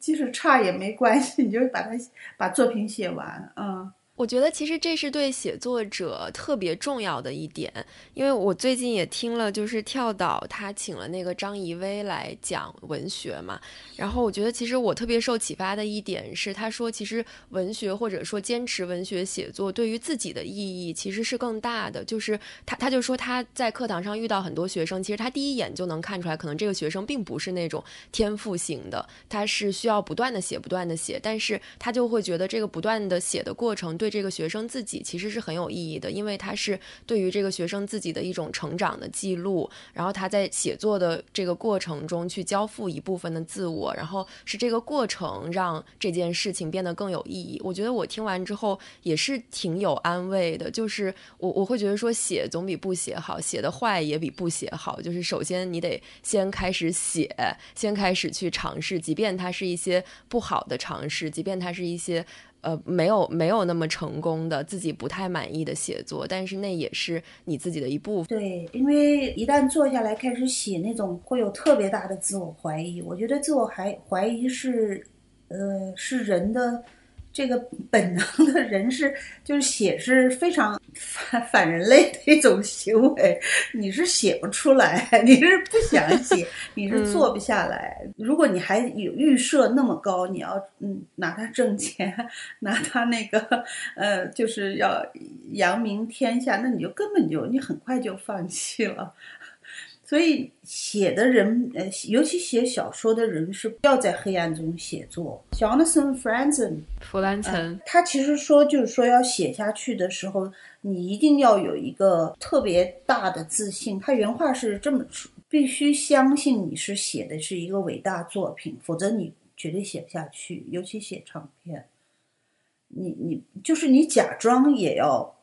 即使差也没关系，你就把它把作品写完，嗯。我觉得其实这是对写作者特别重要的一点，因为我最近也听了，就是跳岛他请了那个张怡薇来讲文学嘛，然后我觉得其实我特别受启发的一点是，他说其实文学或者说坚持文学写作对于自己的意义其实是更大的，就是他他就说他在课堂上遇到很多学生，其实他第一眼就能看出来，可能这个学生并不是那种天赋型的，他是需要不断的写不断的写，但是他就会觉得这个不断的写的过程对。对这个学生自己其实是很有意义的，因为他是对于这个学生自己的一种成长的记录，然后他在写作的这个过程中去交付一部分的自我，然后是这个过程让这件事情变得更有意义。我觉得我听完之后也是挺有安慰的，就是我我会觉得说写总比不写好，写的坏也比不写好。就是首先你得先开始写，先开始去尝试，即便它是一些不好的尝试，即便它是一些。呃，没有没有那么成功的，自己不太满意的写作，但是那也是你自己的一部分。对，因为一旦坐下来开始写，那种会有特别大的自我怀疑。我觉得自我怀怀疑是，呃，是人的。这个本能的人是，就是写是非常反反人类的一种行为。你是写不出来，你是不想写，你是做不下来。如果你还有预设那么高，你要嗯拿它挣钱，拿它那个呃就是要扬名天下，那你就根本就你很快就放弃了。所以写的人，呃，尤其写小说的人是不要在黑暗中写作。Jonathan Franzen，弗兰岑，他其实说就是说要写下去的时候，你一定要有一个特别大的自信。他原话是这么说：必须相信你是写的是一个伟大作品，否则你绝对写不下去。尤其写长篇，你你就是你假装也要。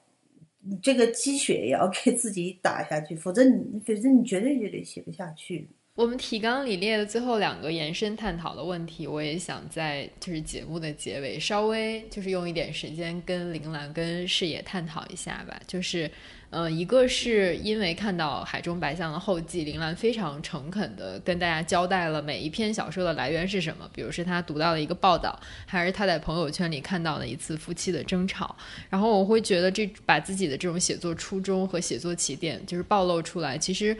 你这个积雪也要给自己打下去，否则你，否则你绝对绝对写不下去。我们提纲里列的最后两个延伸探讨的问题，我也想在就是节目的结尾稍微就是用一点时间跟铃兰跟视野探讨一下吧，就是。嗯，一个是因为看到《海中白象》的后记，林兰非常诚恳地跟大家交代了每一篇小说的来源是什么，比如是他读到的一个报道，还是他在朋友圈里看到的一次夫妻的争吵。然后我会觉得这把自己的这种写作初衷和写作起点就是暴露出来，其实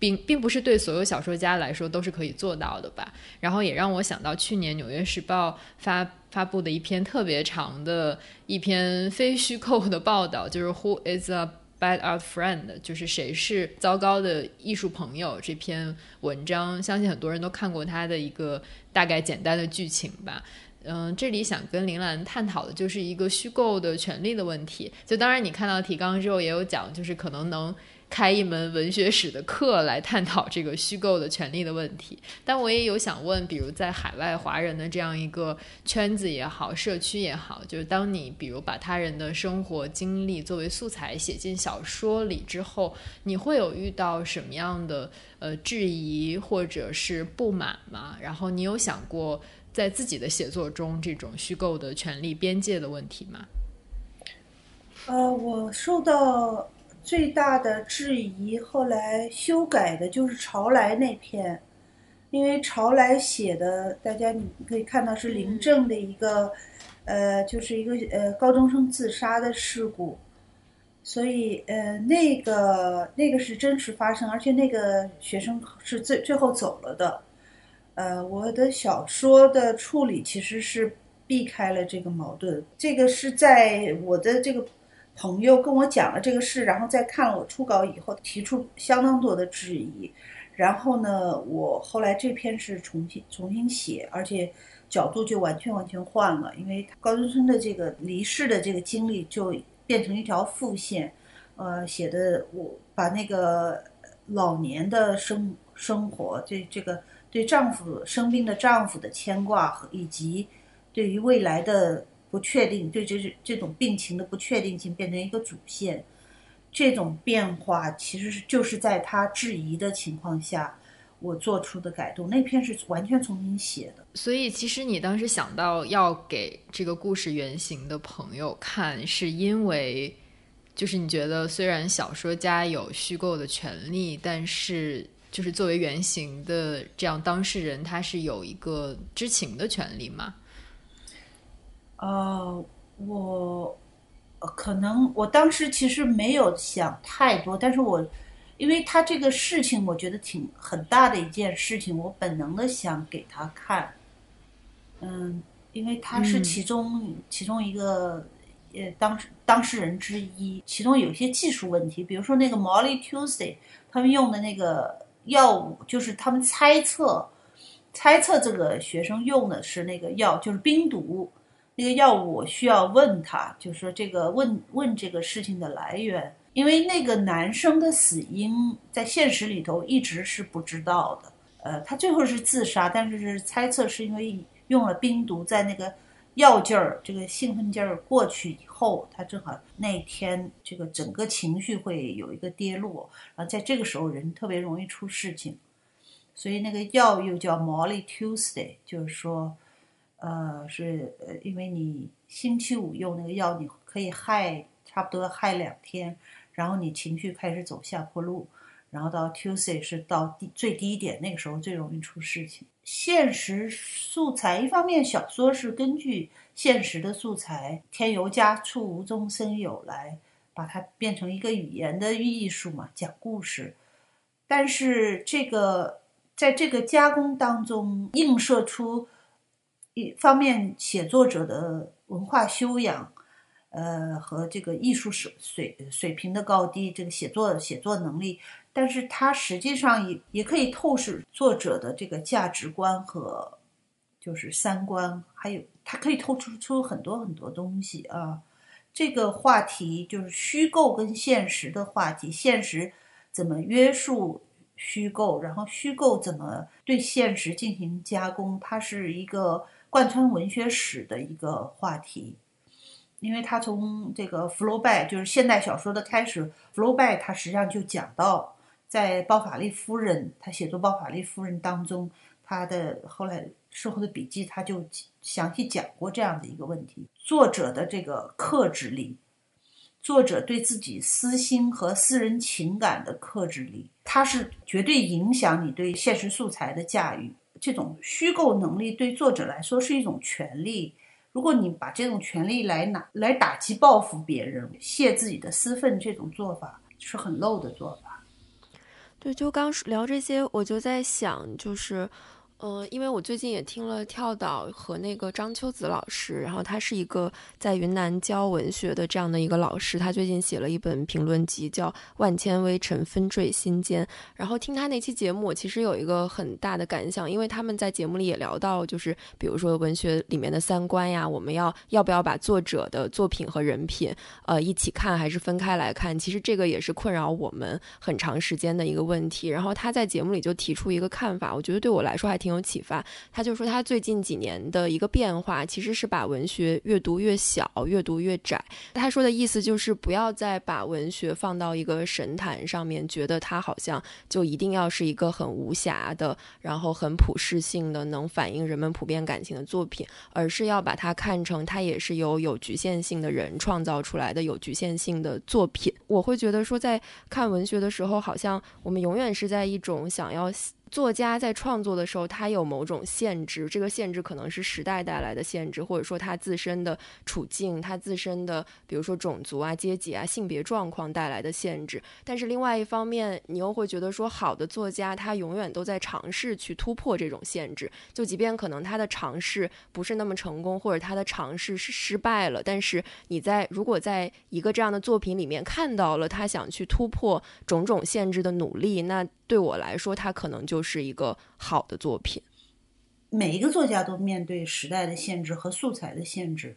并并不是对所有小说家来说都是可以做到的吧。然后也让我想到去年《纽约时报》发发布的一篇特别长的一篇非虚构的报道，就是 Who is a Bad art friend 就是谁是糟糕的艺术朋友这篇文章，相信很多人都看过他的一个大概简单的剧情吧。嗯，这里想跟林兰探讨的就是一个虚构的权利的问题。就当然你看到提纲之后也有讲，就是可能能。开一门文学史的课来探讨这个虚构的权利的问题，但我也有想问，比如在海外华人的这样一个圈子也好，社区也好，就是当你比如把他人的生活经历作为素材写进小说里之后，你会有遇到什么样的呃质疑或者是不满吗？然后你有想过在自己的写作中这种虚构的权利边界的问题吗？呃，我受到。最大的质疑，后来修改的就是潮来那篇，因为潮来写的，大家你可以看到是临郑的一个，呃，就是一个呃高中生自杀的事故，所以呃那个那个是真实发生，而且那个学生是最最后走了的，呃，我的小说的处理其实是避开了这个矛盾，这个是在我的这个。朋友跟我讲了这个事，然后在看了我初稿以后，提出相当多的质疑。然后呢，我后来这篇是重新重新写，而且角度就完全完全换了，因为高中生的这个离世的这个经历就变成一条副线。呃，写的我把那个老年的生生活，这这个对丈夫生病的丈夫的牵挂以及对于未来的。不确定，对这是这种病情的不确定性变成一个主线，这种变化其实是就是在他质疑的情况下，我做出的改动。那篇是完全重新写的。所以，其实你当时想到要给这个故事原型的朋友看，是因为就是你觉得虽然小说家有虚构的权利，但是就是作为原型的这样当事人，他是有一个知情的权利吗？呃，我可能我当时其实没有想太多，但是我因为他这个事情，我觉得挺很大的一件事情，我本能的想给他看。嗯，因为他是其中其中一个呃当当事人之一，其中有一些技术问题，比如说那个 Molly Tuesday 他们用的那个药物，就是他们猜测猜测这个学生用的是那个药，就是冰毒。那个药物我需要问他，就是说这个问问这个事情的来源，因为那个男生的死因在现实里头一直是不知道的。呃，他最后是自杀，但是是猜测是因为用了冰毒，在那个药劲儿、这个兴奋劲儿过去以后，他正好那天这个整个情绪会有一个跌落，然后在这个时候人特别容易出事情，所以那个药又叫 Molly Tuesday，就是说。呃，是呃，因为你星期五用那个药，你可以害差不多害两天，然后你情绪开始走下坡路，然后到 Tuesday 是到低最低点，那个时候最容易出事情。现实素材，一方面小说是根据现实的素材添油加醋、无中生有来把它变成一个语言的艺术嘛，讲故事。但是这个在这个加工当中映射出。一方面，写作者的文化修养，呃，和这个艺术水水水平的高低，这个写作写作能力，但是它实际上也也可以透视作者的这个价值观和就是三观，还有它可以透出出很多很多东西啊。这个话题就是虚构跟现实的话题，现实怎么约束虚构，然后虚构怎么对现实进行加工，它是一个。贯穿文学史的一个话题，因为他从这个福楼拜就是现代小说的开始，福楼拜他实际上就讲到，在《包法利夫人》他写作《包法利夫人》当中，他的后来事后的笔记他就详细讲过这样的一个问题：作者的这个克制力，作者对自己私心和私人情感的克制力，它是绝对影响你对现实素材的驾驭。这种虚构能力对作者来说是一种权利。如果你把这种权利来拿来打击报复别人、泄自己的私愤，这种做法是很 low 的做法。对，就刚聊这些，我就在想，就是，嗯，因为我最近也听了跳岛和那个张秋子老师，然后他是一个在云南教文学的这样的一个老师，他最近写了一本评论集，叫《万千微尘纷坠心间》。然后听他那期节目，我其实有一个很大的感想，因为他们在节目里也聊到，就是比如说文学里面的三观呀，我们要要不要把作者的作品和人品呃一起看，还是分开来看？其实这个也是困扰我们很长时间的一个问题。然后他在节目里就提出一个看法，我觉得对我来说还挺有。启发，他就说他最近几年的一个变化，其实是把文学越读越小，越读越窄。他说的意思就是不要再把文学放到一个神坛上面，觉得它好像就一定要是一个很无瑕的，然后很普世性的，能反映人们普遍感情的作品，而是要把它看成它也是由有局限性的人创造出来的有局限性的作品。我会觉得说，在看文学的时候，好像我们永远是在一种想要。作家在创作的时候，他有某种限制，这个限制可能是时代带来的限制，或者说他自身的处境、他自身的，比如说种族啊、阶级啊、性别状况带来的限制。但是另外一方面，你又会觉得说，好的作家他永远都在尝试去突破这种限制，就即便可能他的尝试不是那么成功，或者他的尝试是失败了，但是你在如果在一个这样的作品里面看到了他想去突破种种限制的努力，那。对我来说，它可能就是一个好的作品。每一个作家都面对时代的限制和素材的限制，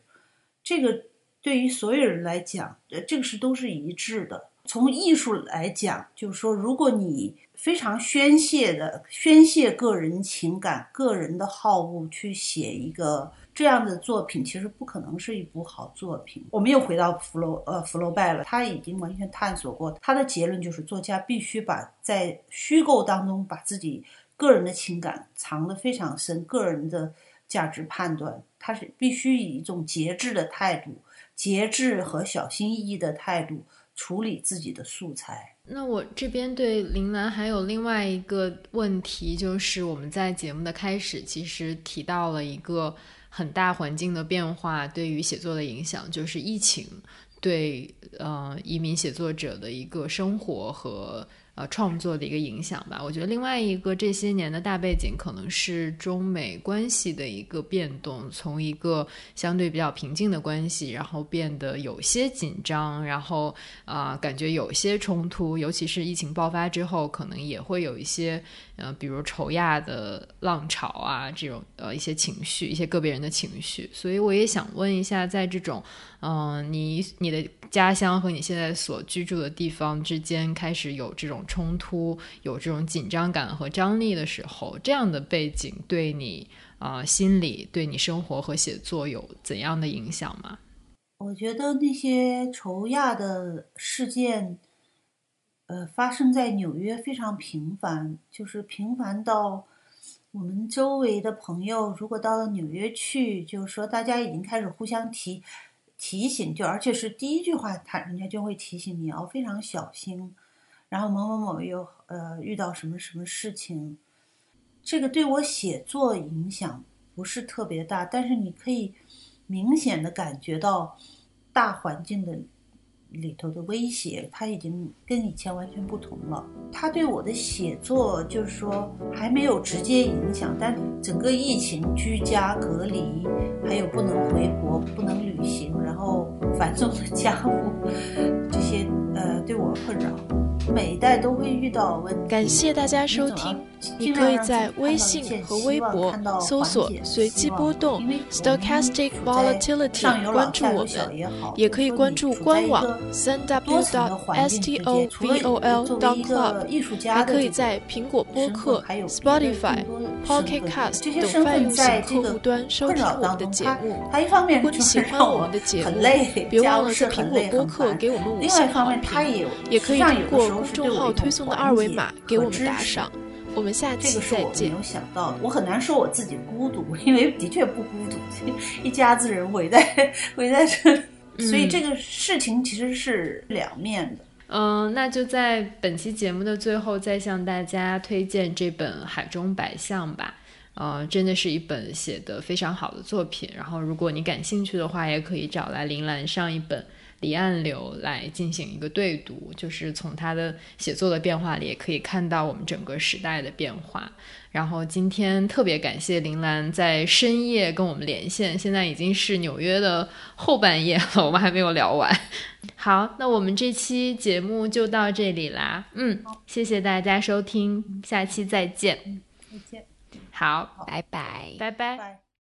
这个对于所有人来讲，呃，这个是都是一致的。从艺术来讲，就是说，如果你非常宣泄的宣泄个人情感、个人的好恶去写一个。这样的作品其实不可能是一部好作品。我们又回到福楼呃福楼拜了，他已经完全探索过，他的结论就是作家必须把在虚构当中把自己个人的情感藏得非常深，个人的价值判断，他是必须以一种节制的态度、节制和小心翼翼的态度处理自己的素材。那我这边对林兰还有另外一个问题，就是我们在节目的开始其实提到了一个。很大环境的变化对于写作的影响，就是疫情对呃移民写作者的一个生活和。呃，创作的一个影响吧。我觉得另外一个这些年的大背景，可能是中美关系的一个变动，从一个相对比较平静的关系，然后变得有些紧张，然后啊，感觉有些冲突。尤其是疫情爆发之后，可能也会有一些呃，比如仇亚的浪潮啊，这种呃一些情绪，一些个别人的情绪。所以我也想问一下，在这种嗯，你你的家乡和你现在所居住的地方之间开始有这种冲突、有这种紧张感和张力的时候，这样的背景对你啊心理、对你生活和写作有怎样的影响吗？我觉得那些仇亚的事件，呃，发生在纽约非常频繁，就是频繁到我们周围的朋友如果到了纽约去，就是说大家已经开始互相提。提醒就，而且是第一句话，他人家就会提醒你哦非常小心。然后某某某又呃遇到什么什么事情，这个对我写作影响不是特别大，但是你可以明显的感觉到大环境的。里头的威胁，他已经跟以前完全不同了。他对我的写作，就是说还没有直接影响，但整个疫情、居家隔离，还有不能回国、不能旅行，然后繁重的家务，这些呃，对我困扰。每一代都会遇到问题。感谢大家收听，你可以在微信和微博搜索“随机波动 ”（Stochastic Volatility） 关注我们，也可以关注官网 www.stovol.club，还可以在苹果播客、Spotify、Pocket Cast 等泛用型客户端收听我们的节目。如果你喜欢我们的节目，别忘了在苹果播客给我们五星好评，也可以通过。公众号推送的二维码给我们打赏，我们下期再见。没有想到，我很难说我自己孤独，因为的确不孤独，一家子人围在围在这里，所以这个事情其实是两面的。嗯，那就在本期节目的最后，再向大家推荐这本《海中百象》吧。呃，真的是一本写的非常好的作品。然后，如果你感兴趣的话，也可以找来铃兰上一本。离岸流来进行一个对读，就是从他的写作的变化里，也可以看到我们整个时代的变化。然后今天特别感谢林兰在深夜跟我们连线，现在已经是纽约的后半夜了，我们还没有聊完。好，那我们这期节目就到这里啦。嗯，谢谢大家收听，下期再见。再见。好，拜拜，拜拜。